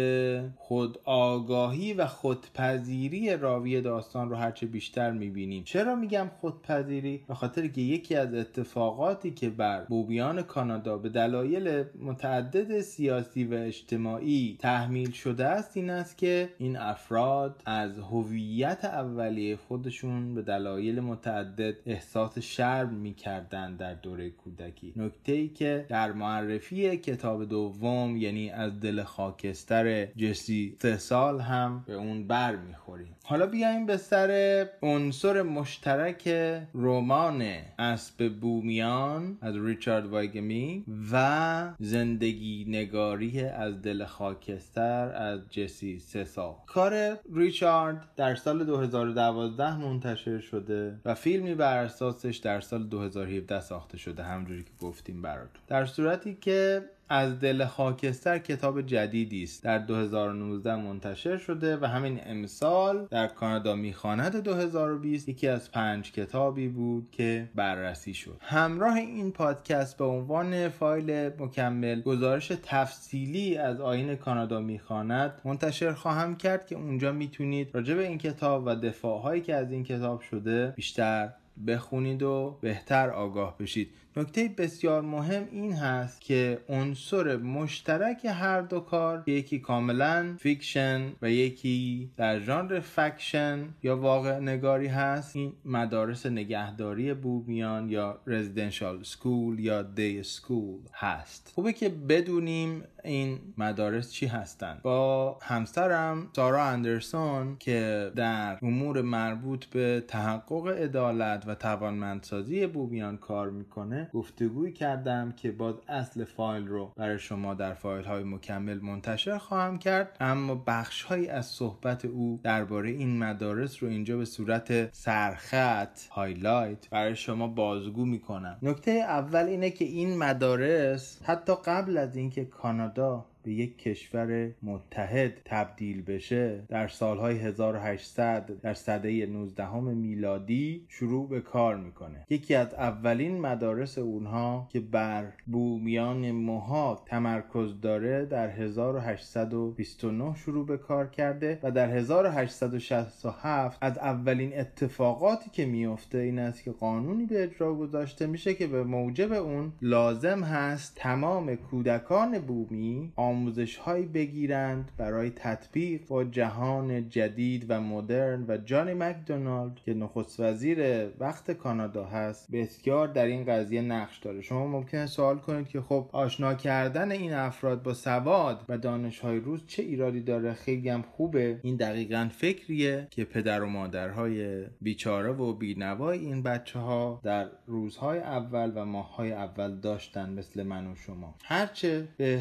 خود آگاهی و خودپذیری راوی داستان رو هرچه بیشتر می‌بینیم چرا میگم خودپذیری؟ به خاطر که یکی از اتفاقاتی که بر بوبیان کانادا به دلایل متعدد سیاسی و اجتماعی تحمیل شده است این است که این افراد از هویت اولیه خودشون به دلایل متعدد احساس شرم می‌کردن در دوره کودکی. نکته ای که در معرفی کتاب دوم یعنی از دل خاکستر جسی سه سال هم به اون بر می‌خوریم حالا بیایم به سر عنصر مشترک رمان اسب بومیان از ریچارد وایگمی و زندگی نگاری از دل خاکستر از جسی سسا. کار ریچارد در سال 2012 منتشر شده و فیلمی بر اساسش در سال 2017 ساخته شده همجوری که گفتیم براتون. در صورتی که از دل خاکستر کتاب جدیدی است. در 2019 منتشر شده و همین امسال در کانادا می‌خواند 2020 یکی از پنج کتابی بود که بررسی شد. همراه این پادکست به عنوان فایل مکمل گزارش تفصیلی از آین کانادا می‌خواند منتشر خواهم کرد که اونجا می‌تونید راجع به این کتاب و دفاعهایی که از این کتاب شده بیشتر بخونید و بهتر آگاه بشید. نکته بسیار مهم این هست که عنصر مشترک هر دو کار یکی کاملا fiction و یکی در ژانر faction یا واقع نگاری هست. این مدارس نگهداری بومیان یا residential school یا day school هست. خوبه که بدونیم این مدارس چی هستند با همسرم سارا اندرسون که در امور مربوط به تحقق عدالت و توانمندسازی بومیان کار می‌کنه گفتگوی کردم که باز اصل فایل رو برای شما در فایل های مکمل منتشر خواهم کرد اما بخش هایی از صحبت او درباره این مدارس رو اینجا به صورت سرخط highlight برای شما بازگو می‌کنم. نکته اول اینه که این مدارس حتی قبل از اینکه کانادا به یک کشور متحد تبدیل بشه در سالهای 1800 در سده 19 میلادی شروع به کار می‌کنه. یکی از اولین مدارس اونها که بر بومیان موهاک تمرکز داره در 1829 شروع به کار کرده و در 1867 از اولین اتفاقاتی که میفته این است که قانونی به اجرا گذاشته میشه که به موجب اون لازم هست تمام کودکان بومی آموزش هایی بگیرند برای تطبیق با جهان جدید و مدرن. و جانی مکدونالد که نخست وزیر وقت کانادا هست بسیار در این قضیه نقش داره. شما ممکنه سوال کنید که خب آشنا کردن این افراد با سواد و دانش های روز چه ایرادی داره؟ خیلی هم خوبه. این دقیقا فکریه که پدر و مادرهای بیچاره و بینوای این بچه ها در روزهای اول و ماههای اول داشتن مثل من و شما. هرچه به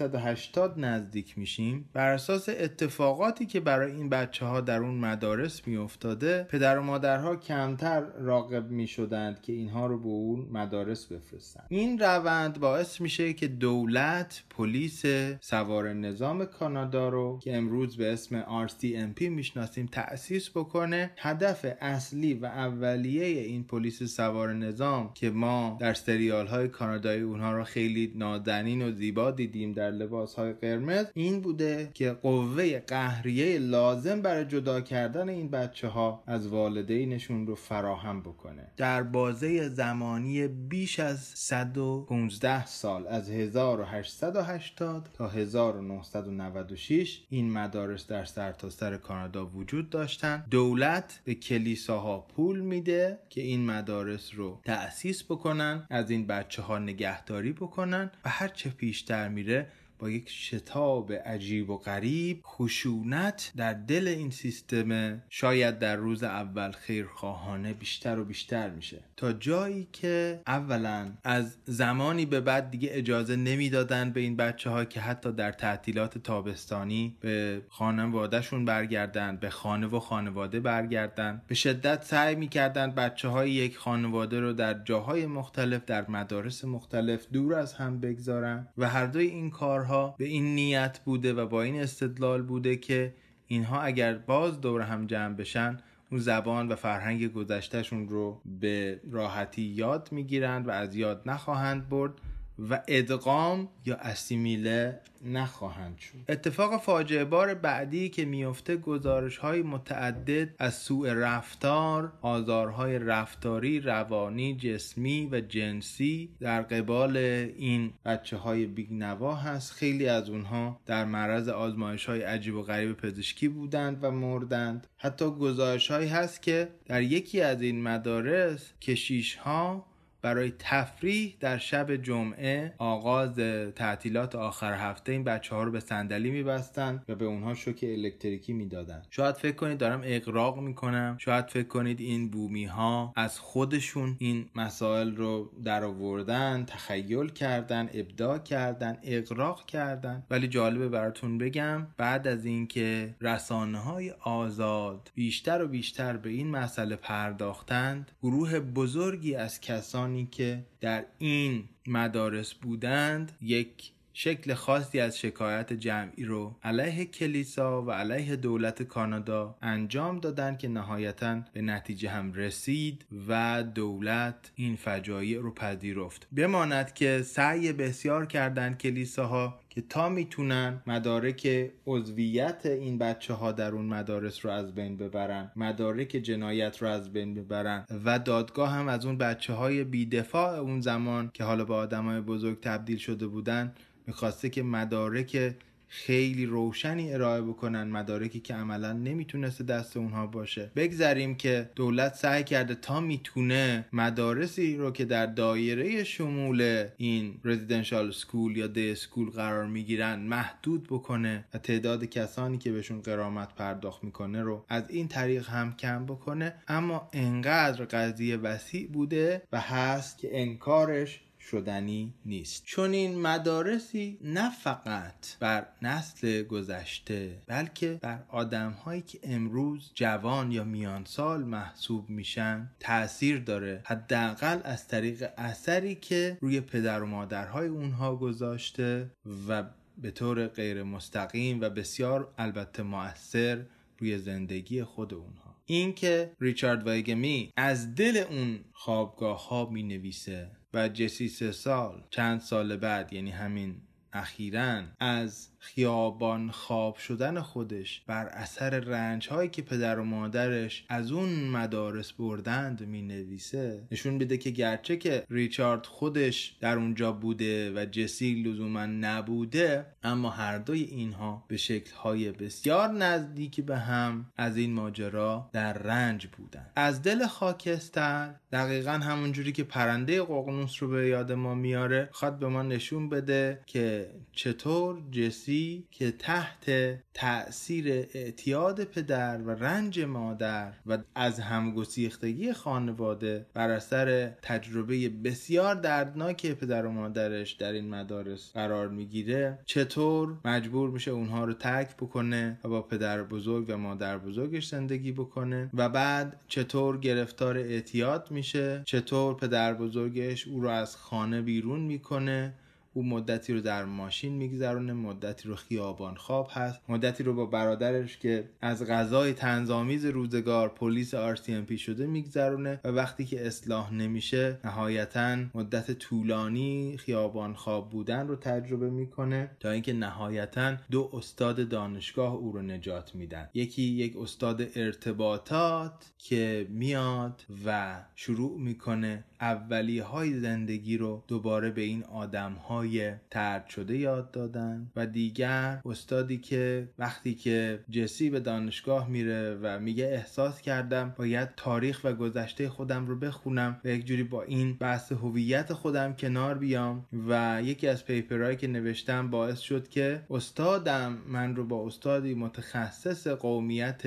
1880 نزدیک میشیم بر اساس اتفاقاتی که برای این بچه ها در اون مدارس میافتاده پدر و مادرها کمتر راقب می‌شدند که اینها رو به اون مدارس بفرستن. این روند باعث میشه که دولت پلیس سوار نظام کانادا رو که امروز به اسم RCMP می‌شناسیم تأسیس بکنه. هدف اصلی و اولیه این پلیس سوار نظام که ما در سریال های کانادایی اونها رو خیلی نازنین و زیبا دیدیم در لباس های قرمز این بوده که قوه قهریه لازم برای جدا کردن این بچه ها از والدینشون رو فراهم بکنه. در بازه زمانی بیش از 115 سال از 1880 تا 1996 این مدارس در سرتاسر سر کانادا وجود داشتن. دولت به کلیساها پول میده که این مدارس رو تأسیس بکنن از این بچه ها نگهداری بکنن و هرچه پیشتر میره با یک شتاب عجیب و غریب خشونت در دل این سیستم شاید در روز اول خیرخواهانه بیشتر و بیشتر میشه. تا جایی که اولا از زمانی به بعد دیگه اجازه نمی‌دادن به این بچه ها که حتی در تعطیلات تابستانی به خانوادهشون برگردن به خانه و خانواده برگردن. به شدت سعی می‌کردن بچه های یک خانواده رو در جاهای مختلف در مدارس مختلف دور از هم بگذارن و هر دوی این کار به این نیت بوده و با این استدلال بوده که اینها اگر باز دور هم جمع بشن اون زبان و فرهنگ گذشتهشون رو به راحتی یاد می‌گیرند و از یاد نخواهند برد. و ادغام یا اسیمیله نخواهند شد. اتفاق فاجعه بار بعدی که میفته گزارش های متعدد از سوء رفتار آزارهای رفتاری روانی جسمی و جنسی در قبال این بچه های بیگنوا هست. خیلی از اونها در معرض آزمایش های عجیب و غریب پزشکی بودند و مردند. حتی گزارش هایی هست که در یکی از این مدارس کشیش ها برای تفریح در شب جمعه آغاز تعطیلات آخر هفته این بچه ها رو به صندلی میبستن و به اونها شوک الکتریکی می‌دادن. شاید فکر کنید دارم اقراق می‌کنم. شاید فکر کنید این بومی ها از خودشون این مسائل رو در آوردن تخیل کردن ابداع کردن اقراق کردن. ولی جالبه براتون بگم بعد از اینکه رسانه های آزاد بیشتر و بیشتر به این مسئله پرداختند گروه بزرگی از کسانی که در این مدارس بودند یک شکل خاصی از شکایت جمعی رو علیه کلیسا و علیه دولت کانادا انجام دادن که نهایتا به نتیجه هم رسید و دولت این فجایع رو پذیرفت. بماند که سعی بسیار کردند کلیساها که تا می‌تونن مدارک عضویت این بچه ها در اون مدارس رو از بین ببرن مدارک جنایت رو از بین ببرن و دادگاه هم از اون بچه های بیدفاع اون زمان که حالا به آدم های بزرگ تبدیل شده بودن می‌خواسته که مدارک خیلی روشنی ارائه بکنن مدارکی که عملا نمی‌تونسته دست اونها باشه. بگذریم که دولت سعی کرده تا می‌تونه مدارسی رو که در دایره شمول این رزیدنشال سکول یا دی سکول قرار می‌گیرن محدود بکنه و تعداد کسانی که بهشون قرامت پرداخت می‌کنه رو از این طریق هم کم بکنه. اما انقدر قضیه وسیع بوده و هست که انکارش شدنی نیست. چون این مدارسی نه فقط بر نسل گذشته بلکه بر آدم هایی که امروز جوان یا میان سال محسوب میشن تاثیر داره. حداقل از طریق اثری که روی پدر و مادرهای اونها گذاشته و به طور غیر مستقیم و بسیار البته مؤثر روی زندگی خود اونها. اینکه ریچارد وایگمی از دل اون خوابگاه ها می نویسه و جسی سه سال چند سال بعد یعنی همین اخیرا از خیابان خواب شدن خودش بر اثر رنج هایی که پدر و مادرش از اون مدارس بردند می نویسه نشون بده که گرچه که ریچارد خودش در اونجا بوده و جسی لزوما نبوده اما هر دوی اینها به شکل های بسیار نزدیکی به هم از این ماجرا در رنج بودن از دل خاکستر دقیقا همونجوری که پرنده ققنوس رو به یاد ما میاره خواد به ما نشون بده که چطور جسی که تحت تأثیر اعتیاد پدر و رنج مادر و از همگسیختگی خانواده بر اثر تجربه بسیار دردناک پدر و مادرش در این مدارس قرار می‌گیره چطور مجبور میشه اونها رو ترک بکنه و با پدر بزرگ و مادر بزرگش زندگی بکنه و بعد چطور گرفتار اعتیاد میشه چطور پدر بزرگش او رو از خانه بیرون می‌کنه او مدتی رو در ماشین میگذرونه مدتی رو خیابان خواب هست مدتی رو با برادرش که از غذای تنظامیز روزگار پلیس RCMP شده میگذرونه و وقتی که اصلاح نمیشه نهایتا مدت طولانی خیابان خواب بودن رو تجربه می‌کنه تا اینکه نهایتا دو استاد دانشگاه او رو نجات میدن. یکی یک استاد ارتباطات که میاد و شروع می‌کنه اولیه های زندگی رو دوباره به این آدم های ترد شده یاد دادن و دیگر استادی که وقتی که جسی به دانشگاه میره و میگه احساس کردم باید تاریخ و گذشته خودم رو بخونم و یک جوری با این بحث هویت خودم کنار بیام و یکی از پیپرهایی که نوشتم باعث شد که استادم من رو با استادی متخصص قومیت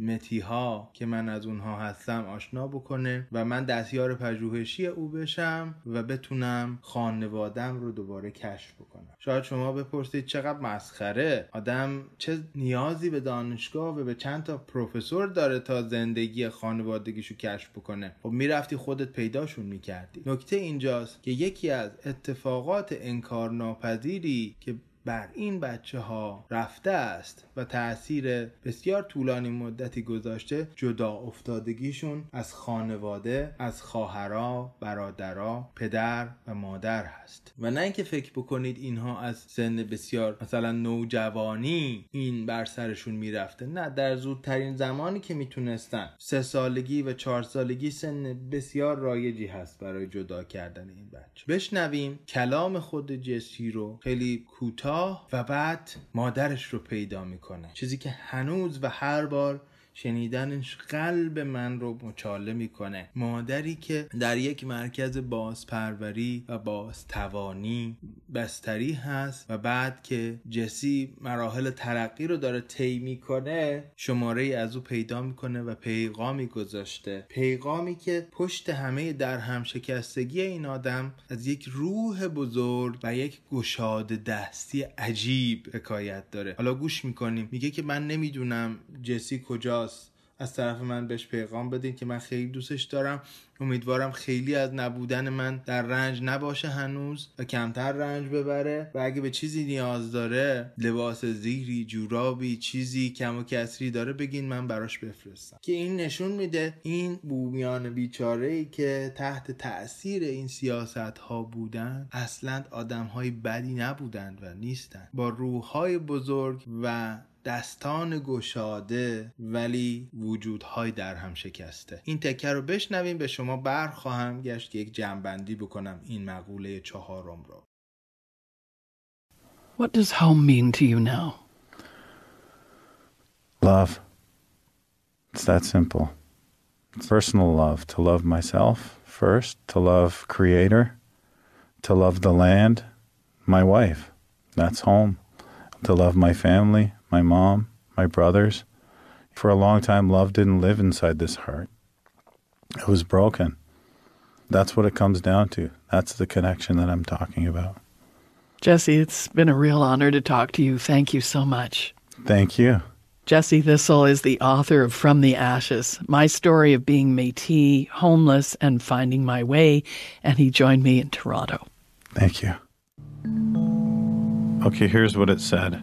متیها که من از اونها هستم آشنا بکنه و من دستیار پژوهشی او بشم و بتونم خانوادم رو دوباره کشف بکنم. شاید شما بپرسید چقدر مسخره. آدم چه نیازی به دانشگاه و به چند تا پروفسور داره تا زندگی خانوادگیشو کشف بکنه؟ خب می‌رفتی خودت پیداشون می‌کردی. نکته اینجاست که یکی از اتفاقات انکارناپذیری که بر این بچه ها رفته است و تاثیر بسیار طولانی مدتی گذاشته جدا افتادگیشون از خانواده از خواهرا برادرا پدر و مادر هست. و نه اینکه فکر بکنید اینها از سن بسیار مثلا نوجوانی این بر سرشون می‌رفته. نه در زودترین زمانی که می‌تونستن. سه سالگی و چهار سالگی سن بسیار رایجی هست برای جدا کردن این بچه. بشنویم کلام خود جسی رو خیلی کوتاه و بعد مادرش رو پیدا می‌کنه. چیزی که هنوز و هر بار شنیدنش قلب من رو مچاله می‌کنه. مادری که در یک مرکز بازپروری و بازتوانی بستری هست و بعد که جسی مراحل ترقی رو داره طی می‌کنه شماره از او پیدا می‌کنه و پیغامی گذاشته. پیغامی که پشت همه در هم شکستگی این آدم از یک روح بزرگ و یک گشاده دستی عجیب حکایت داره. حالا گوش می‌کنیم. میگه که من نمی‌دونم جسی کجاست. از طرف من بهش پیغام بدین که من خیلی دوستش دارم. امیدوارم خیلی از نبودن من در رنج نباشه هنوز و کمتر رنج ببره. و اگه به چیزی نیاز داره لباس زیری جورابی چیزی کم و کسری داره بگین من براش بفرستم. که این نشون میده این بومیان بیچاره ای که تحت تاثیر این سیاست ها بودن اصلا آدم های بدی نبودند و نیستند. با روح های بزرگ و دستان گشاده ولی وجودهای در هم شکسته این تکه رو بشنویم به شما بر خواهم گشت که یک جنبندی بکنم این مقوله چهارم رو What does home mean to you now? Love. It's that simple. Personal love, to love myself first, to love Creator, to love the land, my wife. That's home. To love my family, my mom, my brothers. For a long time, love didn't live inside this heart. It was broken. That's what it comes down to. That's the connection that I'm talking about. Jesse, it's been a real honor to talk to you. Thank you so much. Thank you. Jesse Thistle is the author of From the Ashes, my story of being Metis, homeless, and finding my way, and he joined me in Toronto. Thank you. Okay, here's what it said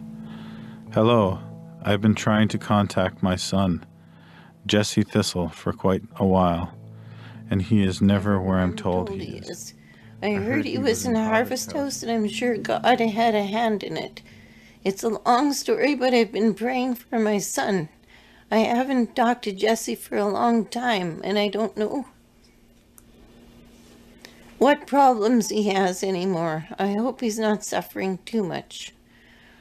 Hello, I've been trying to contact my son, Jesse Thistle, for quite a while, and he is never where I'm told he is. I heard he was in a Harvest House, and I'm sure God had a hand in it. It's a long story, but I've been praying for my son. I haven't talked to Jesse for a long time, and I don't know what problems he has anymore. I hope he's not suffering too much.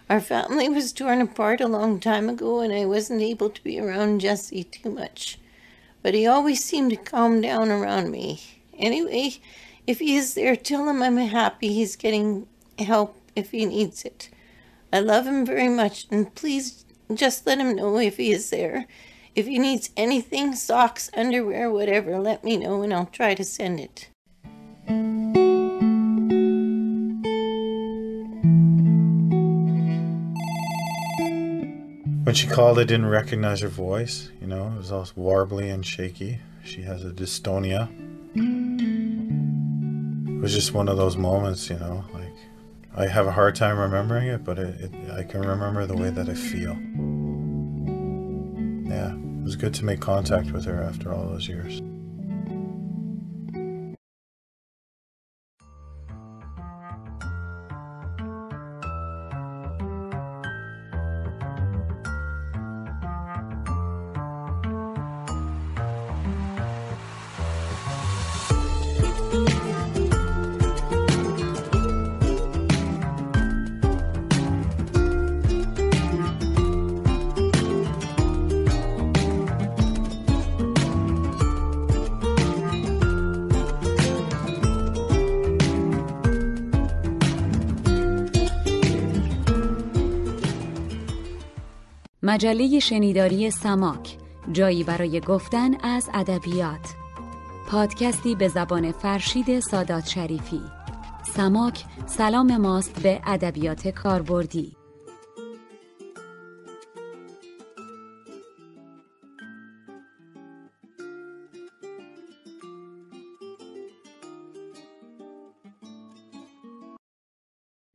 Our family was torn apart a long time ago, and I wasn't able to be around Jesse too much. But he always seemed to calm down around me. Anyway, if he is there, tell him I'm happy he's getting help if he needs it. I love him very much, and please just let him know if he is there. If he needs anything, socks, underwear, whatever, let me know and I'll try to send it. When she called, I didn't recognize her voice. You know, it was all warbly and shaky. She has a dystonia. It was just one of those moments, you know, like I have a hard time remembering it, but it, it, I can remember the way that I feel. Yeah, it was good to make contact with her after all those years. مجله شنیداری سماک جایی برای گفتن از ادبیات. پادکستی به زبان فرشید سادات شریفی. سماک سلام ماست به ادبیات کاربردی.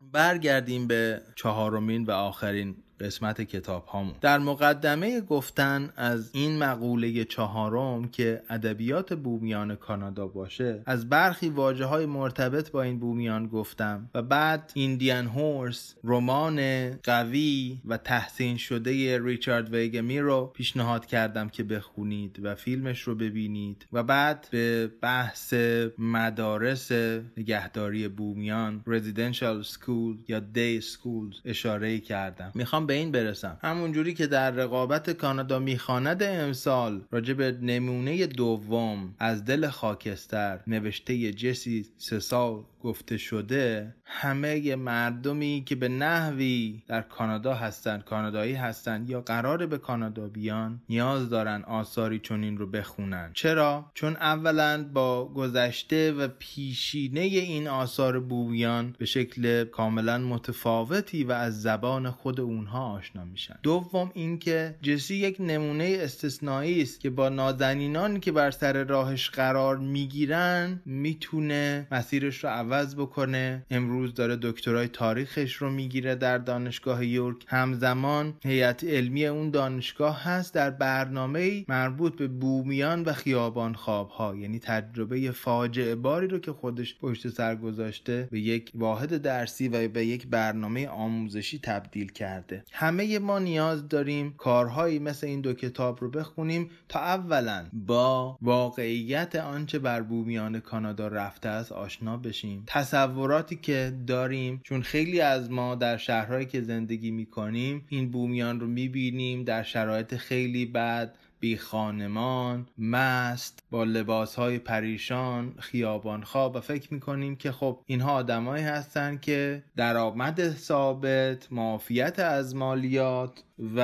برگردیم به چهارمین و آخرین قسمت کتاب هامون در مقدمه گفتن از این مقوله چهارم که ادبیات بومیان کانادا باشه از برخی واجه های مرتبط با این بومیان گفتم و بعد ایندیان هورس رمان قوی و تحسین شده ریچارد ویگمی رو پیشنهاد کردم که بخونید و فیلمش رو ببینید و بعد به بحث مدارس نگهداری بومیان رزیدنشال سکول یا دی سکول اشاره کردم. می‌خوام به این برسم. همونجوری که در رقابت کانادا می‌خواند امسال راجع به نمونه دوم از دل خاکستر نوشته جسی سسال گفته شده همه مردمی که به نحوی در کانادا هستند کانادایی هستند یا قرار به کانادا بیان نیاز دارن آثاری چنین رو بخونن. چرا؟ چون اولا با گذشته و پیشینه این آثار بومیان به شکل کاملا متفاوتی و از زبان خود اونها آشنا میشن. دوم اینکه جسی یک نمونه استثنایی است که با نازنینانی که بر سر راهش قرار می‌گیرن می‌تونه مسیرش رو عوض بکنه. امروز داره دکترای تاریخش رو می‌گیره در دانشگاه یورک. همزمان هیئت علمی اون دانشگاه هست در برنامه مربوط به بومیان و خیابان خواب ها یعنی تجربه فاجعه باری رو که خودش پشت سر گذاشته به یک واحد درسی و به یک برنامه آموزشی تبدیل کرده. همه ما نیاز داریم کارهایی مثل این دو کتاب رو بخونیم تا اولا با واقعیت آنچه بر بومیان کانادا رفته است آشنا بشیم. تصوراتی که داریم. چون خیلی از ما در شهرهایی که زندگی می‌کنیم این بومیان رو می‌بینیم در شرایط خیلی بد بی خانمان مست با لباس های پریشان خیابان خواب و فکر می‌کنیم که خب اینها آدمایی هستن که درآمد ثابت معافیت از مالیات و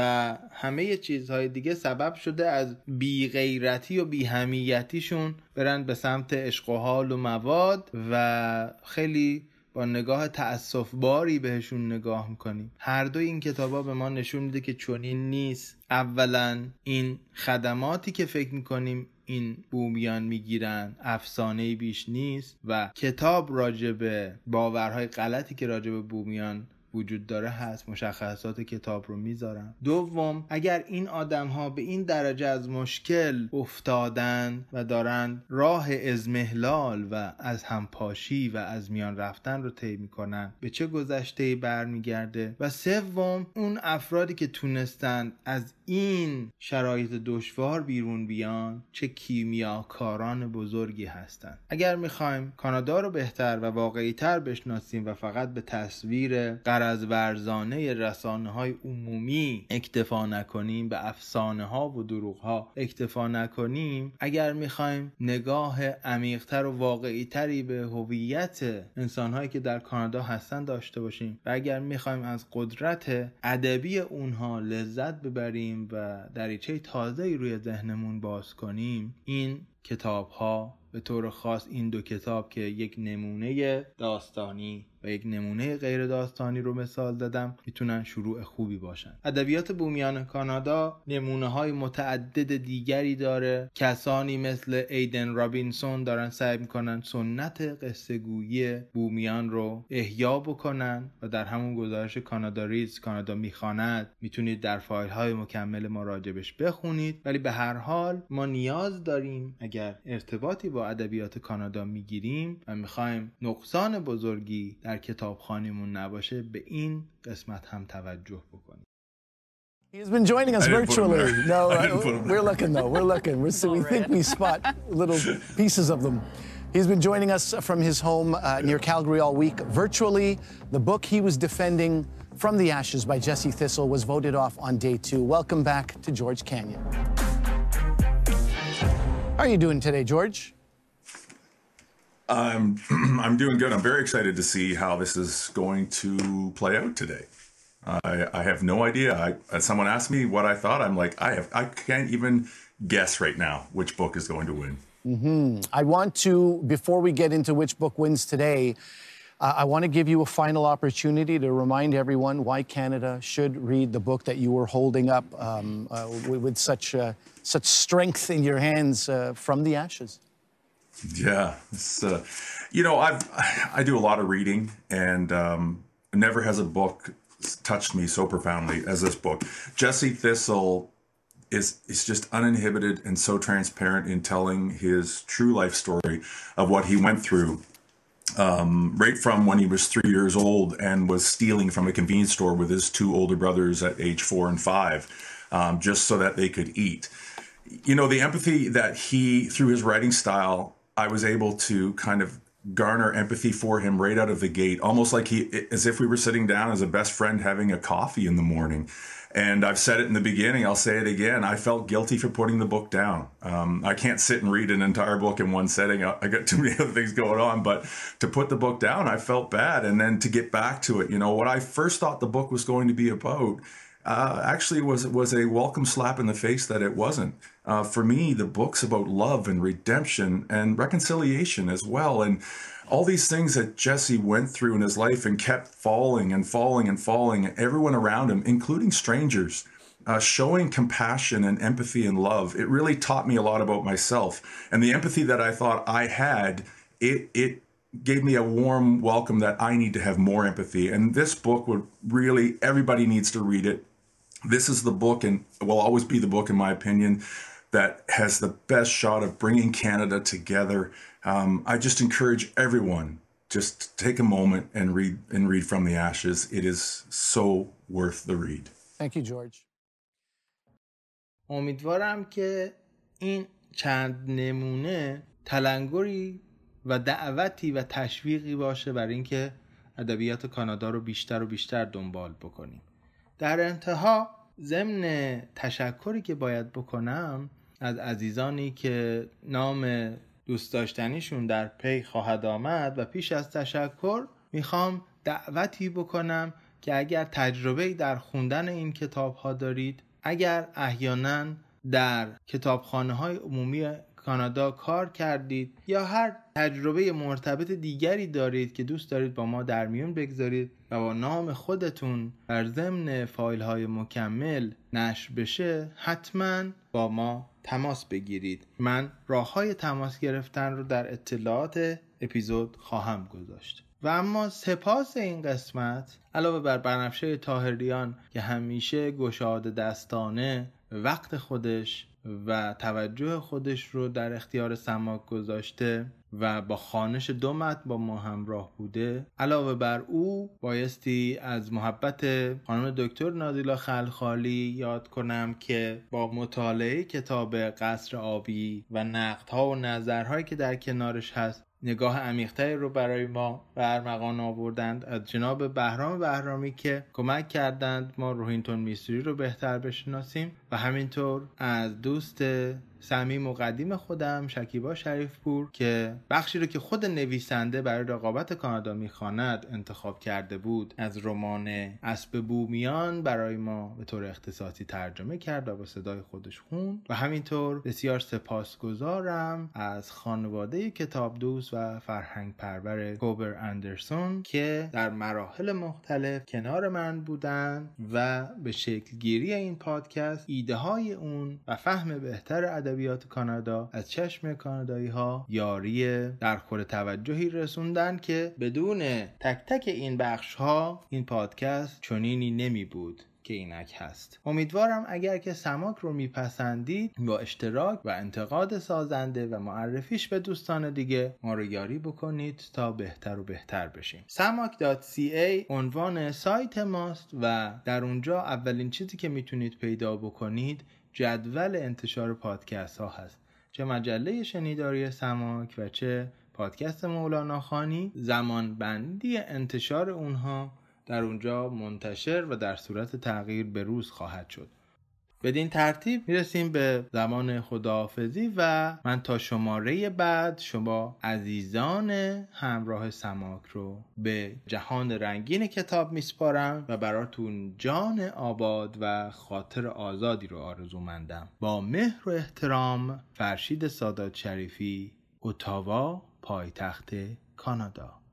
همه چیزهای دیگه سبب شده از بی غیرتی و بی همیتیشون برن به سمت عشق و حال و مواد و خیلی با نگاه تأصف باری بهشون نگاه می‌کنیم. هر دو این کتابا به ما نشون میده که چنین نیست. اولا این خدماتی که فکر می‌کنیم این بومیان می‌گیرن افسانه بیش نیست و کتاب راجبه باورهای غلطی که راجبه بومیان وجود داره هست. مشخصات کتاب رو می‌ذارم. دوم اگر این آدم ها به این درجه از مشکل افتادن و دارن راه ازمهلال و از همپاشی و از میان رفتن رو طی می‌کنن به چه گذشته برمیگرده؟ و سوم اون افرادی که تونستن از این شرایط دشوار بیرون بیان چه کیمیاکاران بزرگی هستند. اگر می‌خوایم کانادا رو بهتر و واقعی تر بشناسیم و فقط به تصویر قرض ورزانه رسانه های عمومی اکتفا نکنیم به افسانه ها و دروغ ها اکتفا نکنیم اگر می‌خوایم نگاه عمیقتر و واقعی تری به هویت انسان هایی که در کانادا هستن داشته باشیم و اگر می‌خوایم از قدرت ادبی اونها لذت ببریم و دریچه تازه روی ذهنمون باز کنیم این کتاب ها به طور خاص این دو کتاب که یک نمونه داستانی یک نمونه غیر داستانی رو مثال زدم می‌تونن شروع خوبی باشن. ادبیات بومیان کانادا نمونه های متعدد دیگری داره. کسانی مثل ایدن رابینسون دارن سعی می‌کنن سنت قصه گویی بومیان رو احیا بکنن و در همون گزارش کانادا ریز کانادا می‌خواند می‌تونید در فایل های مکمل ما راجبش بخونید. ولی به هر حال ما نیاز داریم اگر ارتباطی با ادبیات کانادا می‌گیریم و می‌خوایم نقصان بزرگی در کتابخانیمون نباشه به این قسمت هم توجه بکنیم He's been joining us virtually. No, uh, we're looking though. We're looking. We're, so we think we spot little pieces of them. He's been joining us from his home uh, near Calgary all week virtually. The book he was defending from the ashes by Jesse Thistle was voted off on day two. Welcome back to George Canyon. How are you doing today, George? I'm I'm doing good. I'm very excited to see how this is going to play out today. I I have no idea. I as someone asked me what I thought. I'm like I have I can't even guess right now which book is going to win. hmm I want to before we get into which book wins today. Uh, I want to give you a final opportunity to remind everyone why Canada should read the book that you were holding up um, uh, with, with such uh, such strength in your hands uh, from the ashes. Yeah, uh, you know, I've I do a lot of reading, and um, never has a book touched me so profoundly as this book. Jesse Thistle is is just uninhibited and so transparent in telling his true life story of what he went through. Um, right from when he was three years old and was stealing from a convenience store with his two older brothers at age four and five, um, just so that they could eat. You know, the empathy that he, through his writing style, I was able to kind of garner empathy for him right out of the gate, almost like he, as if we were sitting down as a best friend having a coffee in the morning. And I've said it in the beginning, I'll say it again. I felt guilty for putting the book down. Um, I can't sit and read an entire book in one setting. I, I got too many other things going on. But to put the book down, I felt bad. And then to get back to it, you know, what I first thought the book was going to be about uh, actually was was a welcome slap in the face that it wasn't. Uh, for me, the book's about love and redemption and reconciliation as well, and all these things that Jesse went through in his life and kept falling and falling and falling. And everyone around him, including strangers, uh, showing compassion and empathy and love. It really taught me a lot about myself and the empathy that I thought I had. It it gave me a warm welcome that I need to have more empathy. And this book would really everybody needs to read it this is the book and will always be the book in my opinion that has the best shot of bringing canada together um, i just encourage everyone just take a moment and read and read from the ashes it is so worth the read Thank you, George. امیدوارم که این چند نمونه تلنگری و دعوتی و تشویقی باشه برای اینکه ادبیات کانادا رو بیشتر و بیشتر دنبال بکنیم در انتها ضمن تشکری که باید بکنم از عزیزانی که نام دوست داشتنیشون در پی خواهد آمد و پیش از تشکر می‌خوام دعوتی بکنم که اگر تجربه در خوندن این کتاب ها دارید اگر احیانا در کتابخانه های عمومی کانادا کار کردید یا هر تجربه مرتبط دیگری دارید که دوست دارید با ما در میون بگذارید و با نام خودتون در ضمن فایل های مکمل نشر بشه حتما با ما تماس بگیرید. من راه های تماس گرفتن رو در اطلاعات اپیزود خواهم گذاشت. و اما سپاس این قسمت علاوه بر بنفشه تاهریان که همیشه گشاده دستانه وقت خودش و توجه خودش رو در اختیار سماک گذاشته و با خانش دو متن با ما همراه بوده. علاوه بر او بایستی از محبت خانم دکتر نادیلا خلخالی یاد کنم که با مطالعه کتاب قصر آبی و نقدها و نظرهایی که در کنارش هست نگاه عمیقتری رو برای ما به ارمغان آوردند. از جناب بهرام بهرامی که کمک کردند ما روهینتون میسوری رو بهتر بشناسیم. و همینطور از دوست صمیم و قدیم خودم شکیبا شریف پور که بخشی رو که خود نویسنده برای رقابت کانادا می‌خواند انتخاب کرده بود از رمان اسب بومیان برای ما به طور اختصاصی ترجمه کرد و با صدای خودش خون. و همینطور بسیار سپاسگزارم از خانواده کتاب دوست و فرهنگ پرور کوبر اندرسون که در مراحل مختلف کنار من بودن و به شکل گیری این پادکست ایده های اون و فهم بهتر ادبیات کانادا. از چشم کانادایی ها یاری در خور توجهی رسوندن که بدون تک تک این بخش ها این پادکست چنینی نمی بود که اینک هست. امیدوارم اگر که سماک رو میپسندید با اشتراک و انتقاد سازنده و معرفیش به دوستان دیگه ما رو یاری بکنید تا بهتر و بهتر بشیم. samak.ca عنوان سایت ماست و در اونجا اولین چیزی که می‌تونید پیدا بکنید جدول انتشار پادکست ها هست. چه مجله شنیداری سماک و چه پادکست مولانا خانی زمان بندی انتشار اونها در اونجا منتشر و در صورت تغییر به روز خواهد شد. بدین ترتیب می‌رسیم به زمان خداحافظی و من تا شماره بعد شما عزیزان همراه سماک رو به جهان رنگین کتاب میسپارم و براتون جان آباد و خاطر آزادی رو آرزو مندم با مهر و احترام فرشید سادات شریفی اتاوا پایتخت کانادا.